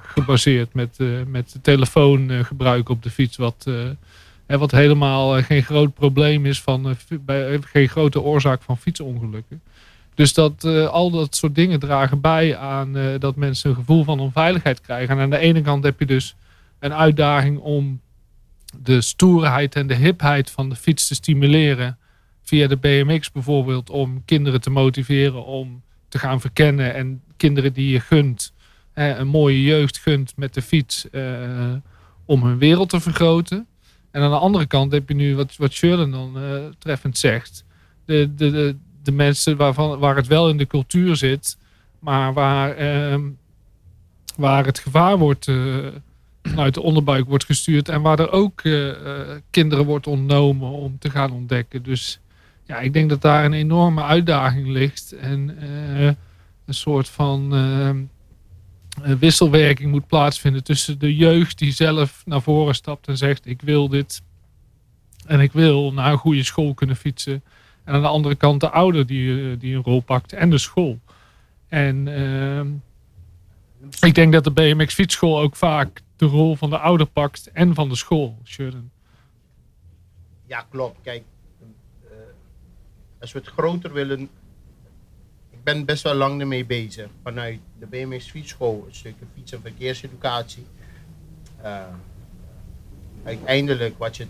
gebaseerd met, eh met telefoongebruik op de fiets. Wat, eh, hè, wat helemaal geen groot probleem is van bij, geen grote oorzaak van fietsongelukken. Dus dat al dat soort dingen dragen bij aan dat mensen een gevoel van onveiligheid krijgen. En aan de ene kant heb je dus een uitdaging om de stoerheid en de hipheid van de fiets te stimuleren. Via de BMX bijvoorbeeld om kinderen te motiveren om te gaan verkennen. En kinderen die je gunt, hè, een mooie jeugd gunt met de fiets, eh, om hun wereld te vergroten. En aan de andere kant heb je nu wat, wat dan eh, treffend zegt. De, de, de, de mensen waarvan, waar het wel in de cultuur zit, maar waar, ehm, waar het gevaar wordt eh, vanuit de onderbuik wordt gestuurd. En waar er ook kinderen wordt ontnomen om te gaan ontdekken. Dus ja, ik denk dat daar een enorme uitdaging ligt. En eh, een soort van eh, wisselwerking moet plaatsvinden tussen de jeugd die zelf naar voren stapt en zegt ik wil dit. En ik wil naar een goede school kunnen fietsen. En aan de andere kant de ouder die, eh, die een rol pakt en de school. En ik denk dat de BMX fietsschool ook vaak de rol van de ouder pakt en van de school. Sheridan. Ja, klopt. Kijk, als we het groter willen. Ik ben best wel lang ermee bezig. Vanuit de BMX Fietsschool, een stukje fiets- en verkeerseducatie. Eh, uiteindelijk, wat, je,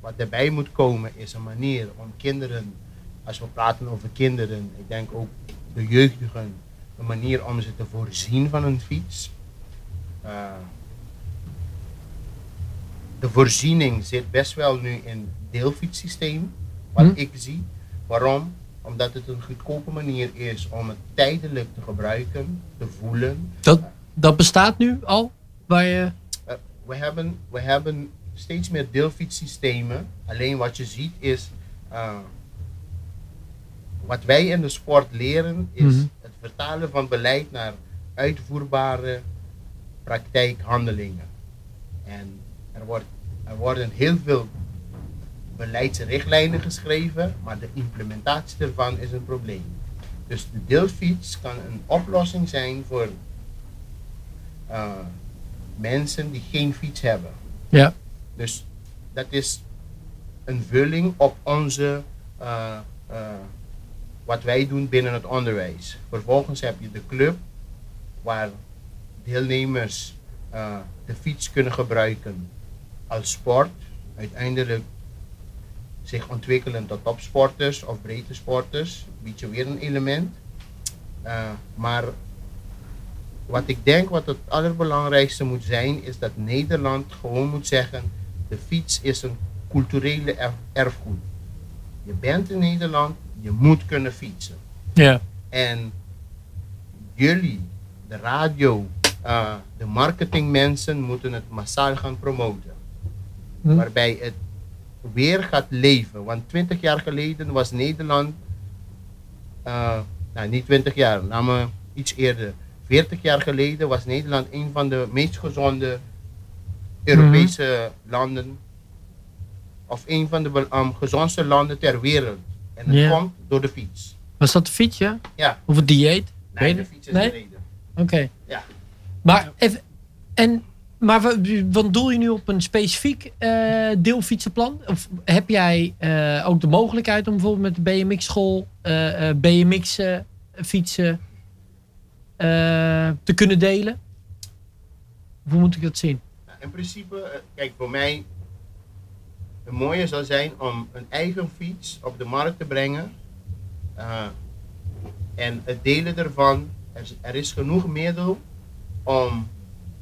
wat erbij moet komen, is een manier om kinderen, als we praten over kinderen, ik denk ook de jeugdigen, een manier om ze te voorzien van een fiets. Eh, de voorziening zit best wel nu in deelfietssysteem, wat Hm. ik zie. Waarom? Omdat het een goedkope manier is om het tijdelijk te gebruiken, te voelen. dat, dat bestaat nu al? Waar je, Eh, we, hebben, we hebben steeds meer deelfietssystemen. Alleen wat je ziet is, eh, wat wij in de sport leren, is Mhm. het vertalen van beleid naar uitvoerbare praktijkhandelingen. En er, wordt, er worden heel veel beleidsrichtlijnen geschreven, maar de implementatie ervan is een probleem. Dus de deelfiets kan een oplossing zijn voor eh, mensen die geen fiets hebben. Ja. Dus dat is een vulling op onze, eh, eh, wat wij doen binnen het onderwijs. Vervolgens heb je de club, waar deelnemers de fiets kunnen gebruiken als sport. Uiteindelijk zich ontwikkelen tot topsporters of breedte sporters. Biedt je weer een element. Eh, maar wat ik denk wat het allerbelangrijkste moet zijn, is dat Nederland gewoon moet zeggen, de fiets is een culturele erf- erfgoed. Je bent in Nederland, je moet kunnen fietsen. ja. En jullie, de radio, eh, de marketingmensen moeten het massaal gaan promoten. Hm. Waarbij het weer gaat leven. Want 20 jaar geleden was Nederland, eh, nou niet 20 jaar, we iets eerder. 40 jaar geleden was Nederland een van de meest gezonde Europese landen of een van de um, gezondste landen ter wereld. En Ja. komt door de fiets. Was dat de fiets, ja? Ja, Of het dieet? nee, de fiets is Nee? de reden. Oké. Ja. Maar, even, en, maar wa- wat doel je nu op een specifiek eh, deelfietsenplan? Of heb jij eh, ook de mogelijkheid om bijvoorbeeld met de BMX-school eh, eh, BMX-fietsen eh, te kunnen delen? Hoe moet ik dat zien? Nou, in principe, kijk, voor mij, het mooie zou zijn om een eigen fiets op de markt te brengen. En het delen ervan, er er is genoeg middel om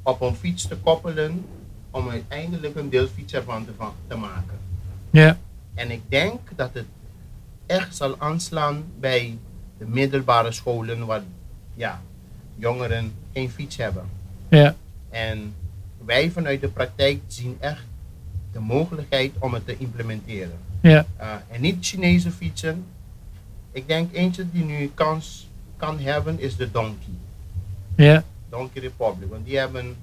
op een fiets te koppelen, om uiteindelijk een deelfiets ervan te, van, te maken. Ja. En ik denk dat het echt zal aanslaan bij de middelbare scholen waar ja, jongeren geen fiets hebben. Ja. En wij vanuit de praktijk zien echt de mogelijkheid om het te implementeren. Ja. Uh, en niet Chinese fietsen. Ik denk eentje die nu kans kan hebben is de Donkey. Ja. Donkey Republic. Want die hebben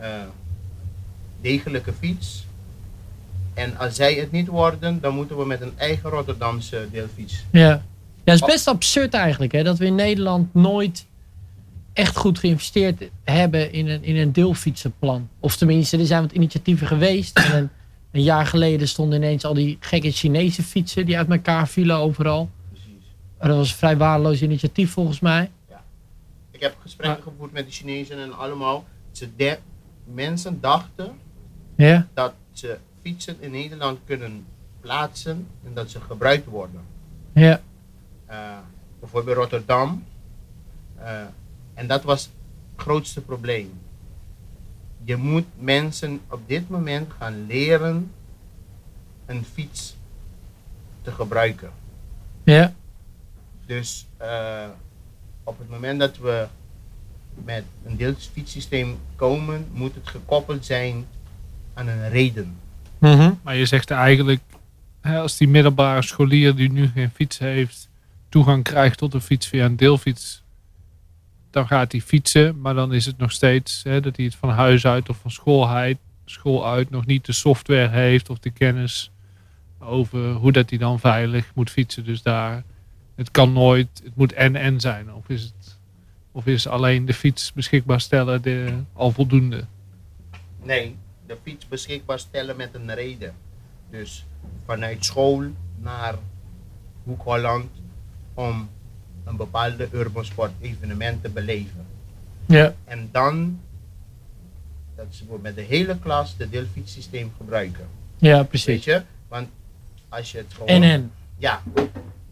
uh, degelijke fiets. En als zij het niet worden, dan moeten we met een eigen Rotterdamse deelfiets. Ja. Ja, het is best absurd eigenlijk hè, dat we in Nederland nooit echt goed geïnvesteerd hebben in een, in een deelfietsenplan. Of tenminste, er zijn wat initiatieven geweest. En een, een jaar geleden stonden ineens al die gekke Chinese fietsen die uit elkaar vielen overal. Precies. Dat was een vrij waardeloos initiatief volgens mij. Ik heb gesprekken gevoerd met de Chinezen en allemaal. Ze de- mensen dachten Ja, dat ze fietsen in Nederland kunnen plaatsen en dat ze gebruikt worden. ja, Uh, bijvoorbeeld Rotterdam. Uh, en dat was het grootste probleem. Je moet mensen op dit moment gaan leren een fiets te gebruiken. ja, Dus uh, op het moment dat we met een deelfietssysteem komen, moet het gekoppeld zijn aan een reden. Mhm. Maar je zegt eigenlijk, hè, als die middelbare scholier die nu geen fiets heeft, toegang krijgt tot een fiets via een deelfiets, dan gaat hij fietsen. Maar dan is het nog steeds hè, dat hij het van huis uit of van school uit, school uit nog niet de software heeft of de kennis over hoe dat hij dan veilig moet fietsen. Dus daar, het kan nooit, het moet en-en zijn. Of is het, of is alleen de fiets beschikbaar stellen de, al voldoende? Nee, de fiets beschikbaar stellen met een reden. Dus vanuit school naar Hoek Holland om een bepaalde urban sport evenement te beleven. ja, En dan dat ze met de hele klas het deelfietssysteem gebruiken. ja, Weet precies. je? Want als je het gewoon... En en. Ja.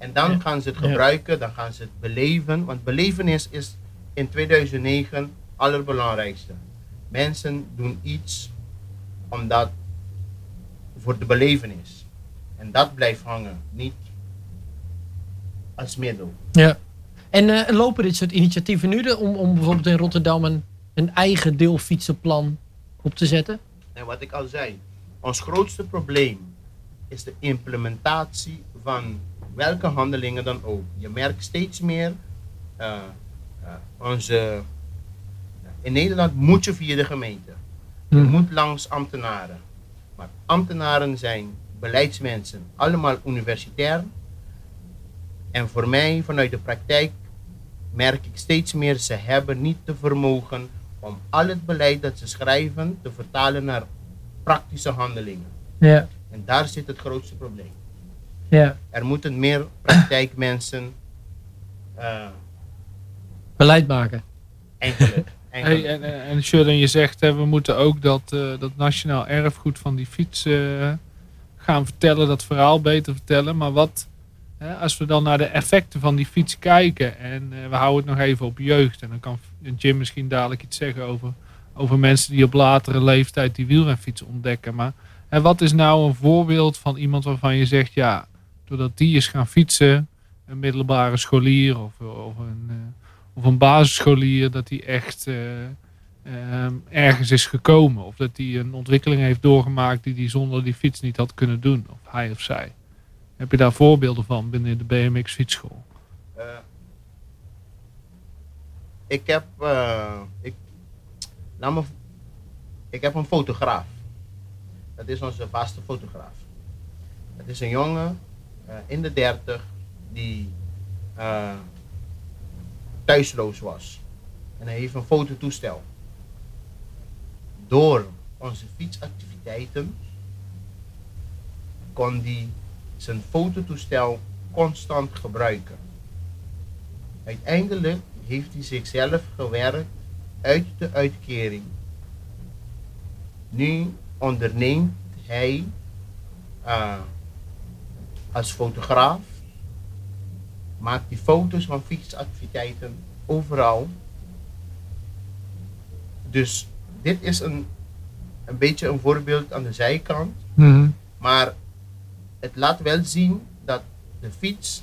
En dan Ja. gaan ze het gebruiken, dan gaan ze het beleven. Want belevenis is in 2009 het allerbelangrijkste. Mensen doen iets omdat voor de belevenis. En dat blijft hangen, niet als middel. Ja. En eh, lopen dit soort initiatieven nu de- om, om bijvoorbeeld in Rotterdam een, een eigen deelfietsenplan op te zetten? En wat ik al zei, ons grootste probleem is de implementatie van welke handelingen dan ook. Je merkt steeds meer, eh, eh, onze, in Nederland moet je via de gemeente. Je Hm. moet langs ambtenaren. Maar ambtenaren zijn beleidsmensen, allemaal universitair. En voor mij, vanuit de praktijk, merk ik steeds meer, ze hebben niet de vermogen om al het beleid dat ze schrijven te vertalen naar praktische handelingen. Ja, En daar zit het grootste probleem. Ja. Er moeten meer praktijkmensen, eh Beleid maken. enkele, enkele. Hey, en, en, en je zegt hè, we moeten ook dat, eh, dat nationaal erfgoed van die fiets eh, gaan vertellen, dat verhaal beter vertellen. Maar wat, hè, als we dan naar de effecten van die fiets kijken en eh, we houden het nog even op jeugd. En dan kan Jim misschien dadelijk iets zeggen over, over mensen die op latere leeftijd die wielrenfiets ontdekken. Maar hè, wat is nou een voorbeeld van iemand waarvan je zegt, ja, doordat die is gaan fietsen, een middelbare scholier of, of een... eh, of een basisscholier dat hij echt eh, ehm, ergens is gekomen. Of dat hij een ontwikkeling heeft doorgemaakt die hij zonder die fiets niet had kunnen doen. Of hij of zij. Heb je daar voorbeelden van binnen de BMX fietsschool? Eh, ik heb, ik, me, ik heb een fotograaf. dat is onze vaste fotograaf. Het is een jongen in de 30 die uh, thuisloos was. En hij heeft een fototoestel. Door onze fietsactiviteiten kon hij zijn fototoestel constant gebruiken. Uiteindelijk heeft hij zichzelf gewerkt uit de uitkering. Nu onderneemt hij uh, als fotograaf, maakt hij foto's van fietsactiviteiten overal. Dus dit is een, een beetje een voorbeeld aan de zijkant. Mhm. Maar het laat wel zien dat de fiets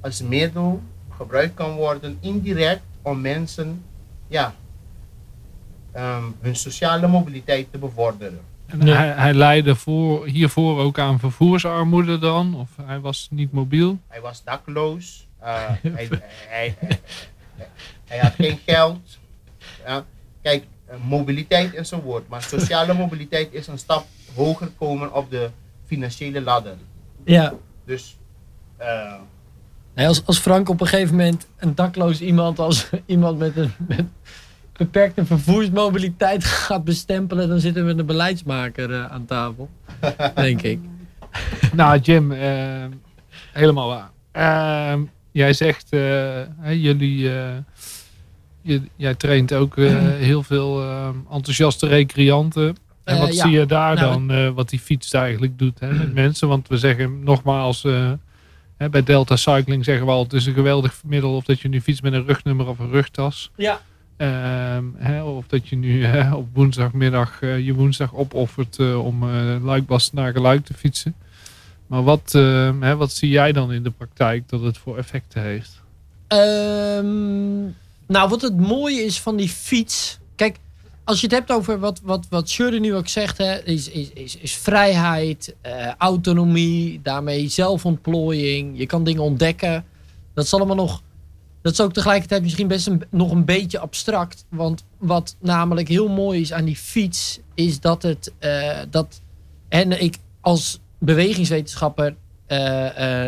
als middel gebruikt kan worden indirect om mensen ja, ehm, hun sociale mobiliteit te bevorderen. En hij, hij leidde voor, hiervoor ook aan vervoersarmoede dan? Of hij was niet mobiel? Hij was dakloos. Uh, hij, hij, hij, hij, had geen geld. Ja. Kijk, eh, mobiliteit is een woord, maar sociale mobiliteit is een stap hoger komen op de financiële ladder. Ja. Dus uh, Nee, als, als Frank op een gegeven moment een dakloos iemand als iemand met een met beperkte vervoersmobiliteit gaat bestempelen, dan zitten we met een beleidsmaker uh, aan tafel. denk ik. Nou, Jim, uh, helemaal waar. Uh, jij zegt, jullie, je, jij traint ook heel veel enthousiaste recreanten. En wat ja. zie je daar Nou, dan, wat die fiets eigenlijk doet hè, met mensen? Want we zeggen nogmaals, bij Delta Cycling zeggen we al, het is een geweldig middel of dat je nu fietst met een rugnummer of een rugtas. Ja. Ehm, hè, of dat je nu op woensdagmiddag uh, je woensdag opoffert uh, om uh, Luikbas naar Geluik te fietsen. Maar wat, ehm, hè, wat zie jij dan in de praktijk dat het voor effecten heeft? Um, nou, wat het mooie is van die fiets. Kijk, als je het hebt over wat, wat, wat nu ook zegt, hè, is, is, is, vrijheid, autonomie, daarmee zelfontplooiing. Je kan dingen ontdekken. Dat is allemaal nog. Dat is ook tegelijkertijd misschien best nog een beetje abstract. Want wat namelijk heel mooi is aan die fiets, is dat het. Uh, dat, en ik als bewegingswetenschapper uh,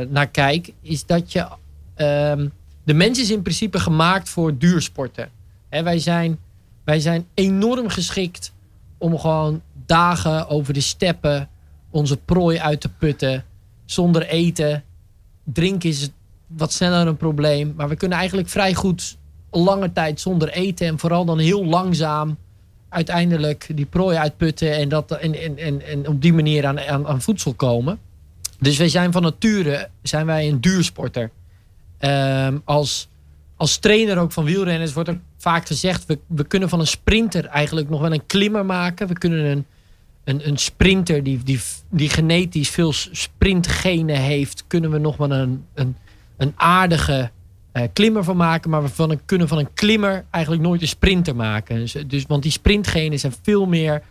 naar kijk, is dat je. ehm, de mens is in principe gemaakt voor duursporten. Hè, wij zijn wij zijn enorm geschikt om gewoon dagen over de steppen onze prooi uit te putten. Zonder eten. Drinken is wat sneller een probleem. Maar we kunnen eigenlijk vrij goed lange tijd zonder eten. En vooral dan heel langzaam uiteindelijk die prooi uitputten. En, dat, en, en, en, en op die manier aan, aan, aan voedsel komen. Dus wij zijn van nature zijn wij een duursporter. Um, als als trainer ook van wielrenners wordt er vaak gezegd... We, we kunnen van een sprinter eigenlijk nog wel een klimmer maken. We kunnen een, een, een sprinter die, die, die genetisch veel sprintgenen heeft... kunnen we nog wel een, een, een aardige uh, klimmer van maken. Maar we van een, kunnen van een klimmer eigenlijk nooit een sprinter maken. Dus, dus, want die sprintgenen zijn veel meer,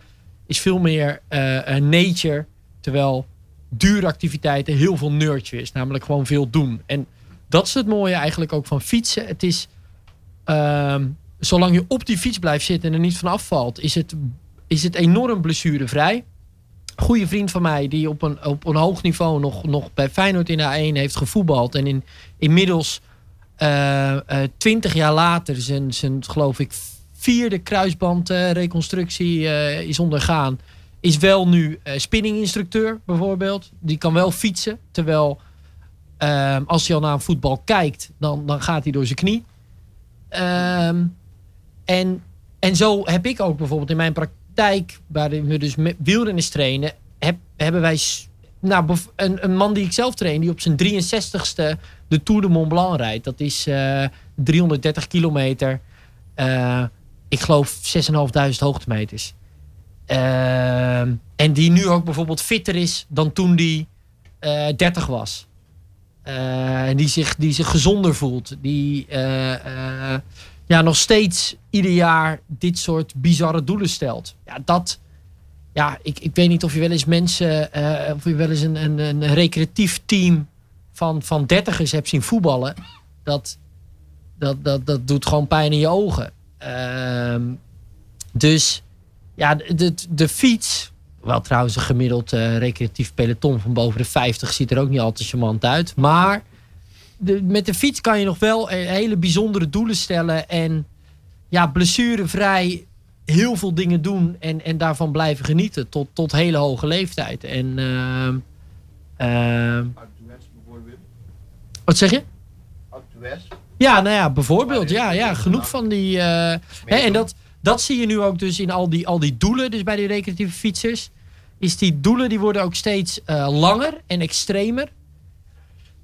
is veel meer uh, nature... terwijl duuractiviteiten heel veel nerdje is. Namelijk gewoon veel doen. En dat is het mooie eigenlijk ook van fietsen. Het is, uh, zolang je op die fiets blijft zitten en er niet van afvalt, is het, is het enorm blessurevrij. Goede vriend van mij die op een, op een hoog niveau nog, nog bij Feyenoord in de A1 heeft gevoetbald. En in, inmiddels uh, uh, 20 jaar later zijn, zijn geloof ik vierde kruisbandreconstructie uh, is ondergaan. Is wel nu uh, spinninginstructeur bijvoorbeeld. Die kan wel fietsen. Terwijl Um, als hij al naar voetbal kijkt, dan, dan gaat hij door zijn knie. Um, en, en zo heb ik ook bijvoorbeeld in mijn praktijk, waarin we dus wielrenners trainen, heb, hebben wij nou, een, een man die ik zelf train, die op zijn 63ste de Tour de Mont Blanc rijdt. Dat is uh, 330 kilometer. Uh, ik geloof 6.500 hoogtemeters. Uh, en die nu ook bijvoorbeeld fitter is dan toen die 30 was. Uh, die, zich, die zich gezonder voelt. Die ja, nog steeds ieder jaar dit soort bizarre doelen stelt. Ja, dat. Ja, ik, ik weet niet of je wel eens mensen. of je wel eens een, een, een recreatief team van, van dertigers hebt zien voetballen. Dat, dat, dat, dat doet gewoon pijn in je ogen. dus ja, de, de, de fiets Wel trouwens, een gemiddeld eh, recreatief peloton van boven de 50 ziet er ook niet al te charmant uit. Maar de, met de fiets kan je nog wel eh, hele bijzondere doelen stellen. En ja, blessurevrij heel veel dingen doen. En, en daarvan blijven genieten tot, tot hele hoge leeftijd. En ehm, bijvoorbeeld. wat zeg je? Ja, nou ja, bijvoorbeeld. Ja, ja genoeg van die. eh, hè, en dat, dat zie je nu ook dus in al die, al die doelen, dus bij die recreatieve fietsers. Is die doelen die worden ook steeds eh, langer en extremer.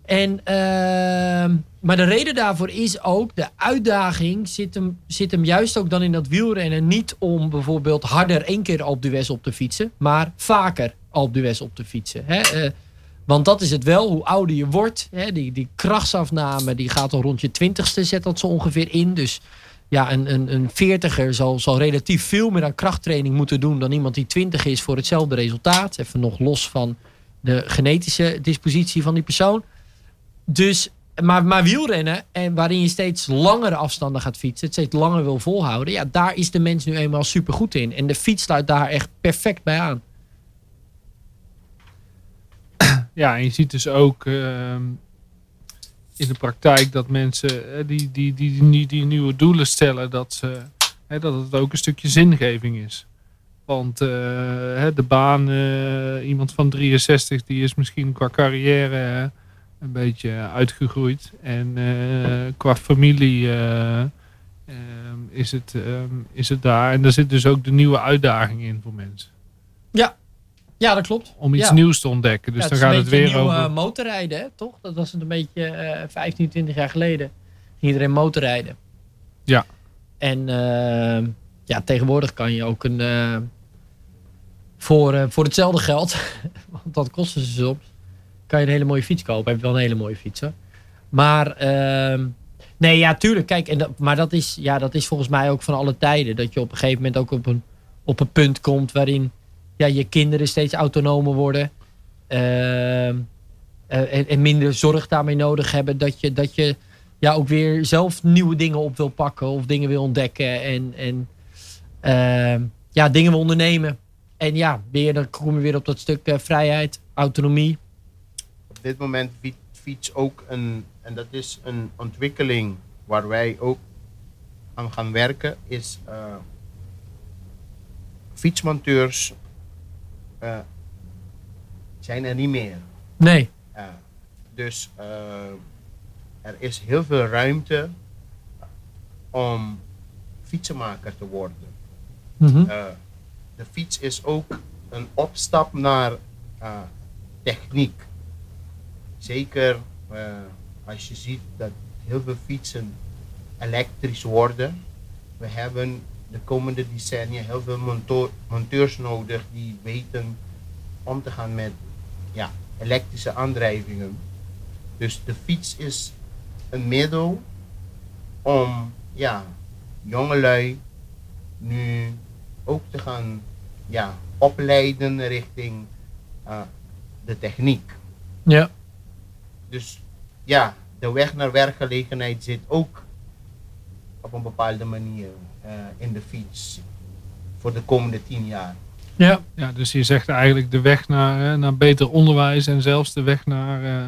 En, ehm, maar de reden daarvoor is ook, de uitdaging zit hem, zit hem juist ook dan in dat wielrennen. Niet om bijvoorbeeld harder één keer Alpe op te fietsen, maar vaker Alpe op te fietsen. Hè? Eh, want dat is het wel, hoe ouder je wordt. Hè, die, die krachtsafname die gaat al rond je twintigste, zet dat zo ongeveer in. Dus ja, een, een, een veertiger zal, zal relatief veel meer aan krachttraining moeten doen dan iemand die twintig is voor hetzelfde resultaat. Even nog los van de genetische dispositie van die persoon. Dus, maar, maar wielrennen, en waarin je steeds langere afstanden gaat fietsen, het steeds langer wil volhouden, ja, daar is de mens nu eenmaal super goed in. En de fiets sluit daar echt perfect bij aan. Ja, en je ziet dus ook ehm, in de praktijk dat mensen eh, die, die, die, die, die nieuwe doelen stellen, dat, ze, dat het ook een stukje zingeving is. Want eh, de baan, eh, iemand van 63, die is misschien qua carrière eh, een beetje uitgegroeid. En eh, qua familie eh, ehm, is, het, is het daar. En daar zit dus ook de nieuwe uitdaging in voor mensen. Ja, dat klopt. Om iets Ja. nieuws te ontdekken. Dus Ja, dan gaat het weer nieuw, over... eh, motorrijden, hè, toch? Dat was het een beetje eh 15, 20 jaar geleden. Ging Iedereen motorrijden. Ja. En eh, ja, tegenwoordig kan je ook een... eh, voor, eh, voor hetzelfde geld, want dat kosten ze soms, kan je een hele mooie fiets kopen. Heb je wel een hele mooie fiets, hoor. Maar... ehm, Nee, ja, tuurlijk. Kijk, en maar dat is, ja, dat is volgens mij ook van alle tijden. Dat je op een gegeven moment ook op een, op een punt komt waarin ja, je kinderen steeds autonomer worden. Ehm, eh, en, en minder zorg daarmee nodig hebben. Dat je, dat je ja, ook weer zelf nieuwe dingen op wil pakken of dingen wil ontdekken. En, en ehm, ja, dingen wil ondernemen. En ja, weer, dan kom je weer op dat stuk eh, vrijheid, autonomie. Op dit moment fiet- fiets ook een, en dat is een ontwikkeling waar wij ook aan gaan werken, is eh, fietsmonteurs eh, zijn er niet meer. Nee. Uh, dus uh, er is heel veel ruimte om fietsenmaker te worden. Mhm. Uh, de fiets is ook een opstap naar uh, techniek. Zeker als je ziet dat heel veel fietsen elektrisch worden. We hebben de komende decennia heel veel monteurs nodig die weten om te gaan met ja, elektrische aandrijvingen. Dus de fiets is een middel om ja, jongelui nu ook te gaan ja, opleiden richting uh, de techniek. Ja. Dus ja, de weg naar werkgelegenheid zit ook op een bepaalde manier uh, in de fiets voor de komende tien jaar. Ja. ja, dus je zegt eigenlijk de weg naar, uh, naar beter onderwijs en zelfs de weg naar, uh,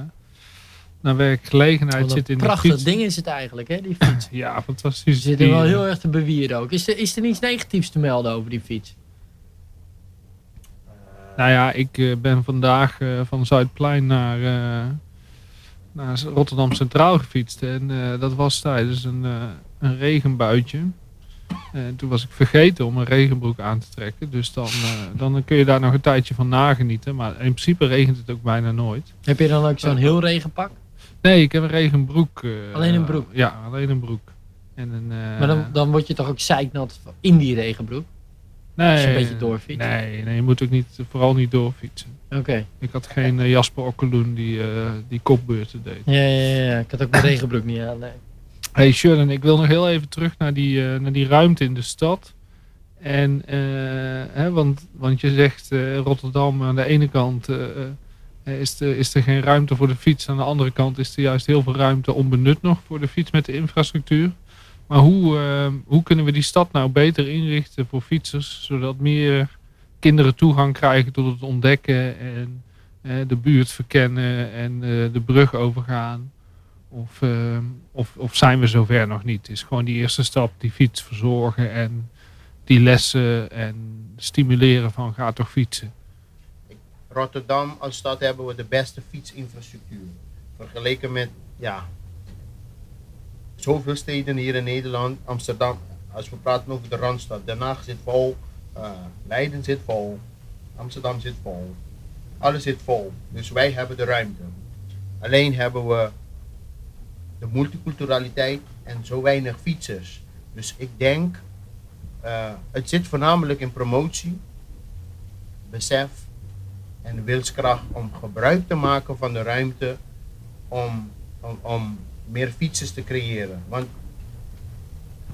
naar werkgelegenheid zit in de fiets. Prachtig ding is het eigenlijk, hè, die fiets. Ja, fantastisch. Ze zitten wel heel erg te bewieren ook. Is er, is er niets negatiefs te melden over die fiets? Nou ja, ik ben vandaag uh, van Zuidplein naar, uh, naar Rotterdam Centraal gefietst. En dat was tijdens een, een regenbuitje. En toen was ik vergeten om een regenbroek aan te trekken. Dus dan, dan kun je daar nog een tijdje van nagenieten. Maar in principe regent het ook bijna nooit. Heb je dan ook zo'n heel regenpak? Nee, ik heb een regenbroek. alleen een broek? Ja, alleen een broek. En een, maar dan, dan word je toch ook zeiknat in die regenbroek? Nee, Als je een beetje doorfietst. Nee, nee, je moet ook niet, vooral niet doorfietsen. Oké. Okay. Ik had geen uh, Jasper Okkeloen die, uh, die kopbeurten deed. Ja, ja, ja, ik had ook mijn regenbroek niet aan. Nee. Hey Sherlin, ik wil nog heel even terug naar die, uh, naar die ruimte in de stad. En, eh, hè, want, want je zegt Rotterdam aan de ene kant is, er, is er geen ruimte voor de fiets. Aan de andere kant is er juist heel veel ruimte onbenut nog voor de fiets met de infrastructuur. Maar hoe, uh, hoe kunnen we die stad nou beter inrichten voor fietsers, zodat meer kinderen toegang krijgen tot het ontdekken en eh, de buurt verkennen en eh, de brug overgaan. Of, eh, of, of zijn we zover nog niet? Is gewoon die eerste stap, die fiets verzorgen en die lessen en stimuleren van ga toch fietsen. Rotterdam als stad hebben we de beste fietsinfrastructuur. Vergeleken met, ja, zoveel steden hier in Nederland. Amsterdam, als we praten over de Randstad. Den Haag zit vol, uh, Leiden zit vol, Amsterdam zit vol. Alles zit vol. Dus wij hebben de ruimte. Alleen hebben we de multiculturaliteit en zo weinig fietsers. Dus ik denk, uh, het zit voornamelijk in promotie, besef en wilskracht om gebruik te maken van de ruimte om, om, om meer fietsers te creëren. Want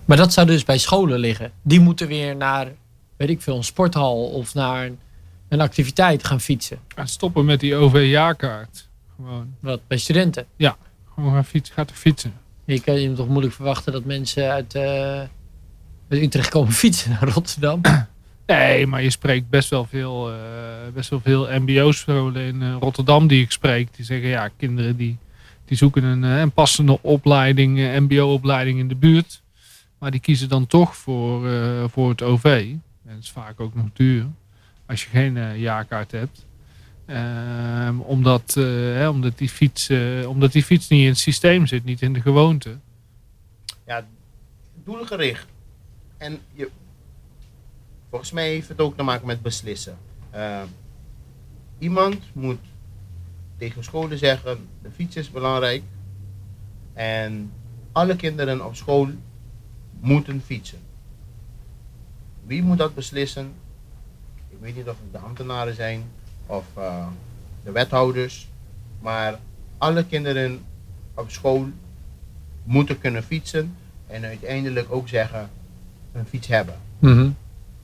maar dat zou dus bij scholen liggen. Die moeten weer naar, weet ik veel, een sporthal of naar een, een activiteit gaan fietsen. En stoppen met die OV-jaarkaart. Gewoon. Wat, bij studenten? Ja, gewoon gaan fietsen, gaat er fietsen. Je kan je toch moeilijk verwachten dat mensen uit, uh, uit Utrecht komen fietsen naar Rotterdam. Nee, maar je spreekt best wel veel, uh, best wel veel mbo-scholen in uh, Rotterdam die ik spreek. Die zeggen ja, kinderen die, die zoeken een, een passende opleiding, mbo-opleiding in de buurt. Maar die kiezen dan toch voor, uh, voor het OV. En dat is vaak ook nog duur. Als je geen uh, jaarkaart hebt. Uh, omdat, hè, omdat, die fiets, omdat die fiets niet in het systeem zit. Niet in de gewoonte. Ja, doelgericht. En je, volgens mij heeft het ook te maken met beslissen. iemand moet tegen scholen zeggen, de fiets is belangrijk. En alle kinderen op school moeten fietsen. Wie moet dat beslissen? Ik weet niet of het de ambtenaren zijn of uh, de wethouders. Maar alle kinderen op school moeten kunnen fietsen en uiteindelijk ook zeggen een fiets hebben. Mm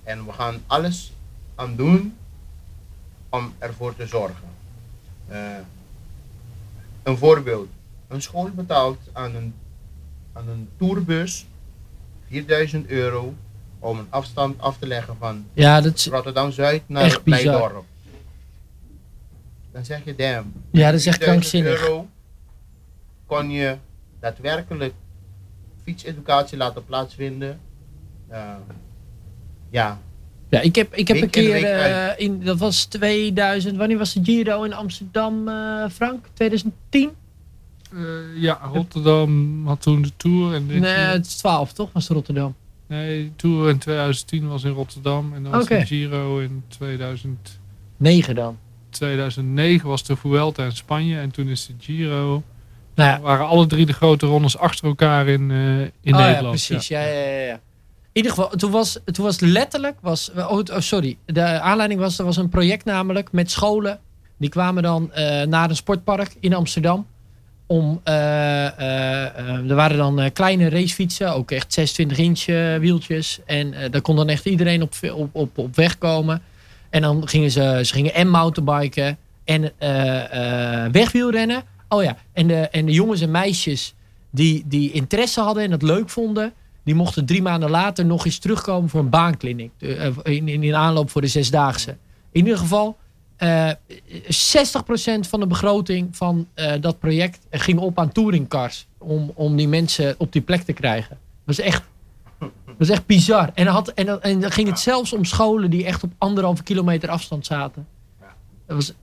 En we gaan alles aan doen om ervoor te zorgen. Uh, een voorbeeld. Een school betaalt aan een, aan een tourbus 4000 euro om een afstand af te leggen van ja, dat is Rotterdam-Zuid naar Blijdorp. Dan zeg je, damn. Ja, dat is echt krankzinnig. euro kon je daadwerkelijk fietseducatie laten plaatsvinden. Uh, ja. Ja, ik heb, ik heb een keer, uh, in, dat was 2000, wanneer was de Giro in Amsterdam, uh, Frank? 2010? Uh, ja, Rotterdam had toen de Tour. En nee, het is 12 toch? Was Rotterdam? Nee, de Tour in 2010 was in Rotterdam. En dan was de Giro in 2009 dan? 2009 was de Vuelta in Spanje. En toen is de Giro... Nou ja. waren alle drie de grote rondes achter elkaar in, uh, in oh, Nederland. Ja, precies. Ja. Ja, ja, ieder geval, toen was, toen was letterlijk... Was, oh, oh, sorry. De aanleiding was... Er was een project namelijk met scholen. Die kwamen dan uh, naar een sportpark in Amsterdam om, uh, uh, er waren dan kleine racefietsen, ook echt 26 inch wieltjes. En daar kon dan echt iedereen op, op, op, op weg komen. En dan gingen ze, ze gingen en mountainbiken en wegwielrennen. Oh ja, en de, en de jongens en meisjes die, die interesse hadden en dat leuk vonden, die mochten drie maanden later nog eens terugkomen voor een baankliniek. In, in, in aanloop voor de zesdaagse. In ieder geval, uh, eh, 60% van de begroting van dat project ging op aan touringcars. Om, om die mensen op die plek te krijgen. Dat is echt, dat is echt bizar. En, had, en, en dan ging het zelfs om scholen die echt op anderhalve kilometer afstand zaten. Dat was...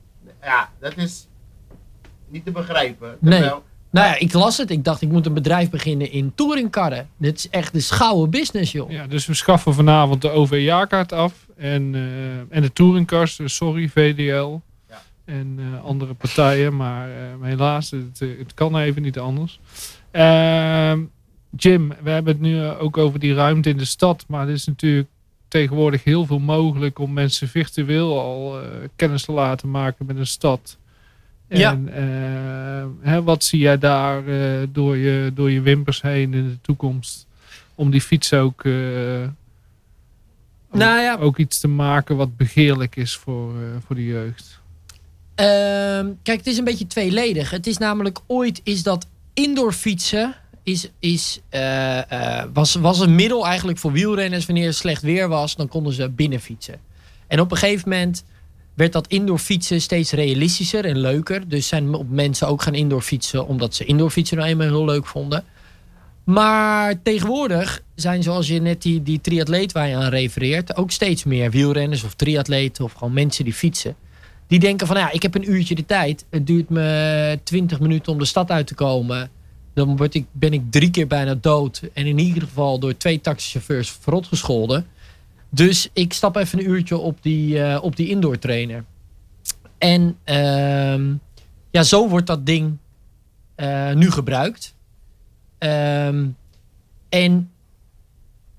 Ja, dat is niet te begrijpen. Nee. Nou ja, ik las het. Ik dacht, ik moet een bedrijf beginnen in touringkarren. Dit is echt de schouwe business, joh. Ja, dus we schaffen vanavond de OV-jaarkaart af. En, uh, en de touringcars, dus sorry VDL. Ja. En uh, andere partijen. Maar uh, helaas, het, het, kan even niet anders. Ehm, Jim, we hebben het nu ook over die ruimte in de stad. Maar er is natuurlijk tegenwoordig heel veel mogelijk om mensen virtueel al kennis te laten maken met een stad. Ja. En uh, hè, wat zie jij daar uh, door, je, door je wimpers heen in de toekomst? Om die fiets ook, uh, nou ja. ook, iets te maken wat begeerlijk is voor, voor de jeugd. Ehm, kijk, het is een beetje tweeledig. Het is namelijk ooit is dat indoor fietsen is, is, was, was een middel eigenlijk voor wielrenners. Wanneer het slecht weer was, dan konden ze binnen fietsen. En op een gegeven moment werd dat indoor fietsen steeds realistischer en leuker. Dus zijn mensen ook gaan indoor fietsen omdat ze indoor fietsen nou eenmaal heel leuk vonden. Maar tegenwoordig zijn, zoals je net die, die triatleet waar je aan refereert, ook steeds meer wielrenners of triatleten of gewoon mensen die fietsen. Die denken van ja, ik heb een uurtje de tijd. Het duurt me 20 minuten om de stad uit te komen. Dan word ik, ben ik drie keer bijna dood. En in ieder geval door twee taxichauffeurs verrot gescholden. Dus ik stap even een uurtje op die, uh, op die indoor trainer. En uh, ja, zo wordt dat ding uh, nu gebruikt. Um, en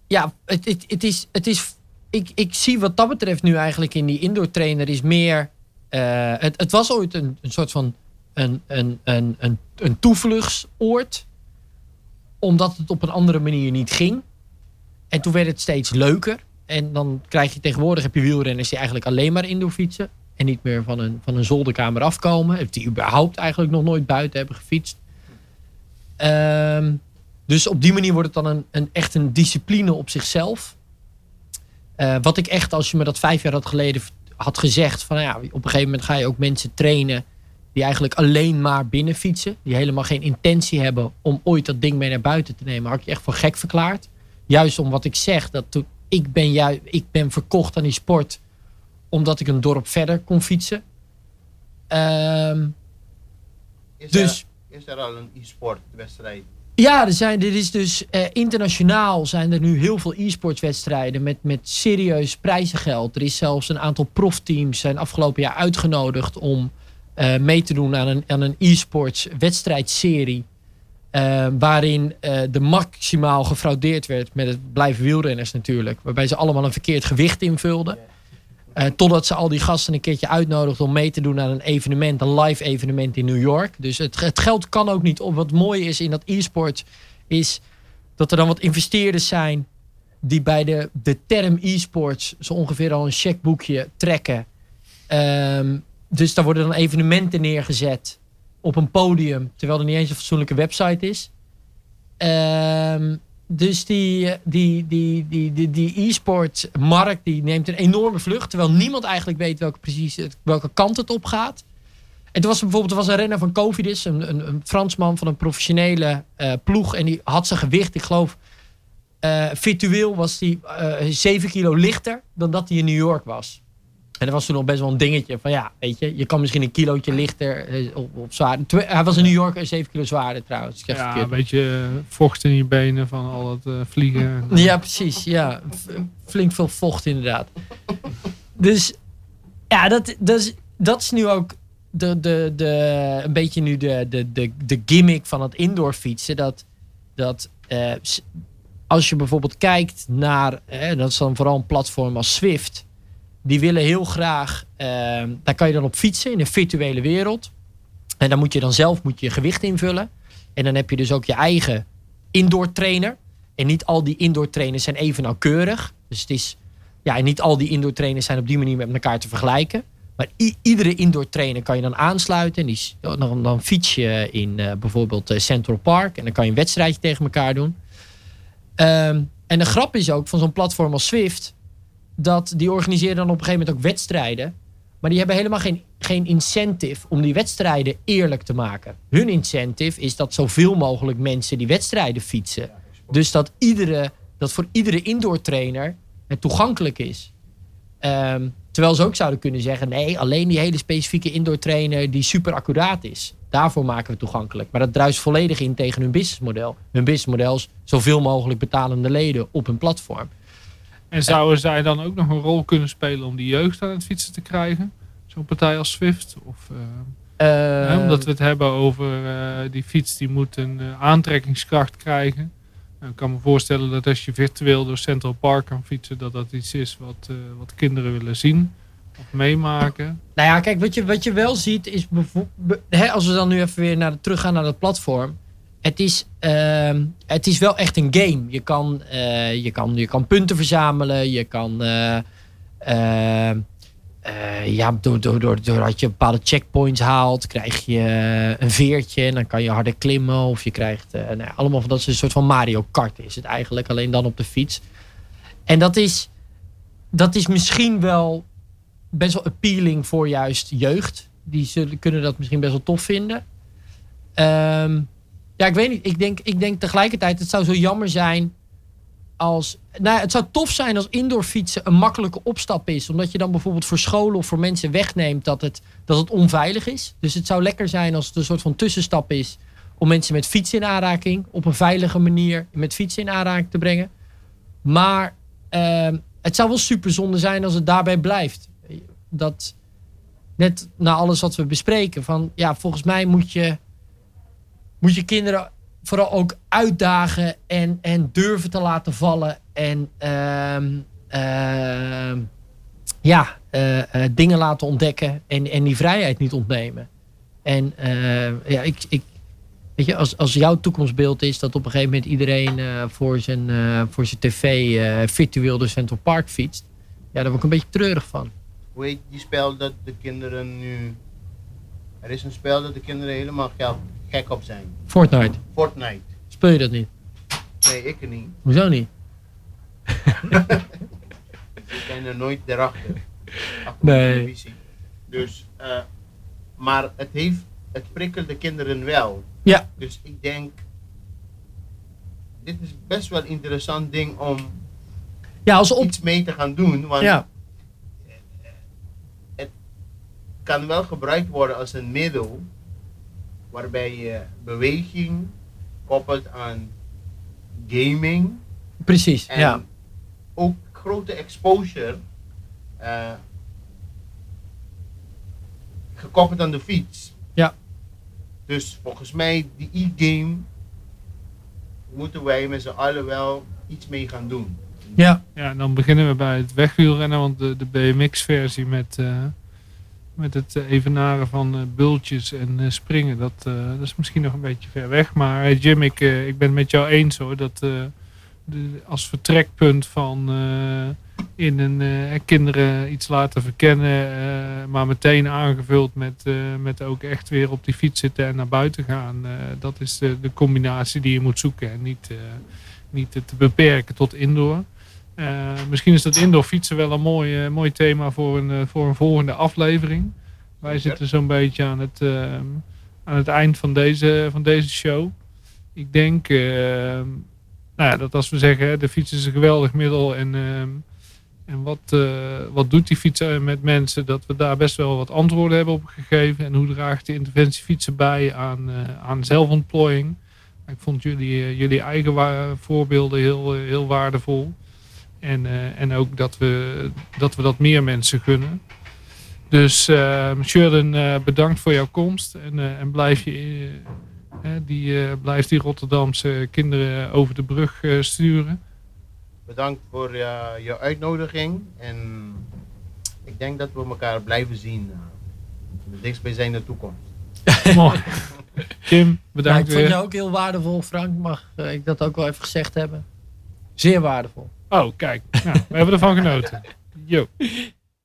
ja, het, het, het, is, het is. Ik, ik zie wat dat betreft nu eigenlijk in die indoor trainer is meer. Uh, het, het was ooit een, een soort van een, een, een, een, een toevluchtsoord. Omdat het op een andere manier niet ging. En toen werd het steeds leuker. En dan krijg je tegenwoordig heb je wielrenners die eigenlijk alleen maar indoor fietsen. En niet meer van een, van een zolderkamer afkomen. Die überhaupt eigenlijk nog nooit buiten hebben gefietst. Um, dus op die manier wordt het dan een, een echt een discipline op zichzelf. Uh, wat ik echt, als je me dat vijf jaar had geleden had gezegd. Van, ja, op een gegeven moment ga je ook mensen trainen. Die eigenlijk alleen maar binnen fietsen. Die helemaal geen intentie hebben om ooit dat ding mee naar buiten te nemen. Had ik je echt voor gek verklaard. Juist om wat ik zeg. Dat ik, ben juist, ik ben verkocht aan die sport. Omdat ik een dorp verder kon fietsen. Um, is dus, er, is er al een e-sport wedstrijd? Ja, er zijn, dit is dus uh, internationaal zijn er nu heel veel e-sportswedstrijden met, met serieus prijzengeld. Er is zelfs een aantal profteams zijn afgelopen jaar uitgenodigd om uh, mee te doen aan een, aan een e-sports wedstrijdserie. Uh, waarin de maximaal gefraudeerd werd met het blijven wielrenners natuurlijk. Waarbij ze allemaal een verkeerd gewicht invulden. Uh, totdat ze al die gasten een keertje uitnodigden om mee te doen aan een evenement, een live evenement in New York. Dus het, het geld kan ook niet op. Wat mooi is in dat e-sport, is dat er dan wat investeerders zijn die bij de, de term e-sports zo ongeveer al een checkboekje trekken. Um, dus daar worden dan evenementen neergezet op een podium, terwijl er niet eens een fatsoenlijke website is. Um, dus die, die, die, die, die, die e-sport markt die neemt een enorme vlucht. Terwijl niemand eigenlijk weet welke, precies, welke kant het op gaat. En toen was er bijvoorbeeld er was een renner van Covidis. Een, een, een Fransman van een professionele uh, ploeg. En die had zijn gewicht, ik geloof... Uh, virtueel was hij uh, 7 kilo lichter dan dat hij in New York was. En dat was toen nog best wel een dingetje. Van ja, weet je, je kan misschien een kilootje lichter eh, op, op zwaar. Hij was in New York 7 kilo zwaarder trouwens. Ja, een beetje vocht in je benen van al het uh, vliegen. Ja, precies. Ja, flink veel vocht inderdaad. Dus ja, dat, dat, is, dat is nu ook de, de, de, een beetje nu de, de, de, de gimmick van het indoor fietsen. Dat, dat uh, als je bijvoorbeeld kijkt naar, eh, dat is dan vooral een platform als Swift die willen heel graag, uh, daar kan je dan op fietsen in een virtuele wereld. En dan moet je dan zelf moet je, gewicht invullen. En dan heb je dus ook je eigen indoor trainer. En niet al die indoor trainers zijn even nauwkeurig. Dus het is, ja, en niet al die indoor trainers zijn op die manier met elkaar te vergelijken. Maar iedere indoor trainer kan je dan aansluiten. En dan, dan fiets je in uh, bijvoorbeeld uh, Central Park. En dan kan je een wedstrijdje tegen elkaar doen. Um, en de grap is ook van zo'n platform als Swift dat die organiseren dan op een gegeven moment ook wedstrijden. Maar die hebben helemaal geen, geen incentive om die wedstrijden eerlijk te maken. Hun incentive is dat zoveel mogelijk mensen die wedstrijden fietsen. Dus dat, iedere, dat voor iedere indoor trainer het toegankelijk is. Um, terwijl ze ook zouden kunnen zeggen: nee, alleen die hele specifieke indoor trainer die super accuraat is. Daarvoor maken we toegankelijk. Maar dat druist volledig in tegen hun businessmodel. Hun businessmodel is zoveel mogelijk betalende leden op hun platform. En zouden zij dan ook nog een rol kunnen spelen om die jeugd aan het fietsen te krijgen? Zo'n partij als Swift? Of, uh, uh, omdat we het hebben over uh, die fiets die moet een aantrekkingskracht krijgen. Nou, ik kan me voorstellen dat als je virtueel door Central Park kan fietsen, dat dat iets is wat, wat kinderen willen zien of meemaken. Nou ja, kijk, wat je, wat je wel ziet is bijvoorbeeld, als we dan nu even weer naar de, teruggaan naar het platform het is, uh, het is wel echt een game. Je kan, uh, je kan, je kan punten verzamelen. Je kan. Uh, ja, door, door, door, doordat je bepaalde checkpoints haalt, krijg je een veertje. En dan kan je harder klimmen. Of je krijgt. nou, allemaal van dat een soort van Mario Kart is het eigenlijk. Alleen dan op de fiets. En dat is, dat is misschien wel best wel appealing voor juist jeugd. Die zullen, kunnen dat misschien best wel tof vinden. Ehm, ja, ik weet niet. Ik denk, ik denk tegelijkertijd, het zou zo jammer zijn als... Nou, het zou tof zijn als indoor fietsen een makkelijke opstap is. Omdat je dan bijvoorbeeld voor scholen of voor mensen wegneemt dat het, dat het onveilig is. Dus het zou lekker zijn als het een soort van tussenstap is om mensen met fietsen in aanraking op een veilige manier met fietsen in aanraking te brengen. Maar ehm, het zou wel super zonde zijn als het daarbij blijft. Dat net na alles wat we bespreken, van ja, volgens mij moet je, moet je kinderen vooral ook uitdagen en, en durven te laten vallen. En ehm, ehm, ja, eh, eh, dingen laten ontdekken en, en die vrijheid niet ontnemen. En eh, ja, ik, ik, weet je, als, als jouw toekomstbeeld is dat op een gegeven moment iedereen voor, zijn, voor zijn tv virtueel door Central Park fietst. Ja, daar word ik een beetje treurig van. Hoe heet die spel dat de kinderen nu... Er is een spel dat de kinderen helemaal gek, gek op zijn. Fortnite, Fortnite. speel je dat niet? Nee, ik niet. Hoezo niet? Ik ben er nooit erachter. Achter Nee. televisie. Dus, eh, maar het heeft, het prikkelt de kinderen wel. Ja. Dus ik denk, dit is best wel een interessant ding om Ja, als op... iets mee te gaan doen. Want Ja, het kan wel gebruikt worden als een middel waarbij je beweging koppelt aan gaming. precies. En Ja. ook grote exposure eh, gekoppeld aan de fiets. Ja. Dus volgens mij, die e-game moeten wij met z'n allen wel iets mee gaan doen. Ja, Ja, en dan beginnen we bij het wegwielrennen, want de, de BMX-versie met, eh, met het eh, evenaren van eh, bultjes en eh, springen, dat, dat is misschien nog een beetje ver weg. Maar Jim, ik, ik ben het met jou eens hoor, dat als vertrekpunt van in een kinderen iets laten verkennen, maar meteen aangevuld met, met ook echt weer op die fiets zitten en naar buiten gaan. dat is de, de combinatie die je moet zoeken en niet, niet te beperken tot indoor. Eh, misschien is dat indoor fietsen wel een mooi, eh, mooi thema voor een, eh, voor een volgende aflevering. Wij Zeker. zitten zo'n beetje aan het, aan het eind van deze, van deze show. Ik denk nou ja, dat als we zeggen, de fiets is een geweldig middel en, en wat, wat doet die fiets met mensen, dat we daar best wel wat antwoorden hebben op gegeven. En hoe draagt de interventie fietsen bij aan, eh, aan zelfontplooiing. Ik vond jullie, jullie eigen voorbeelden heel, heel waardevol. En, eh, en ook dat we, dat we dat meer mensen gunnen. Dus uh, Sheridan, eh, bedankt voor jouw komst. En, eh, en blijf je, die, eh, blijf die Rotterdamse kinderen over de brug eh, sturen. Bedankt voor je uitnodiging. En ik denk dat we elkaar blijven zien. uh, de dichtstbijzijnde toekomst. Mooi. Kim, Ja, bedankt ik vond weer. jou ook heel waardevol, Frank. Mag ik dat ook wel even gezegd hebben? Zeer waardevol. Oh, kijk. Nou, we hebben ervan genoten. Yo.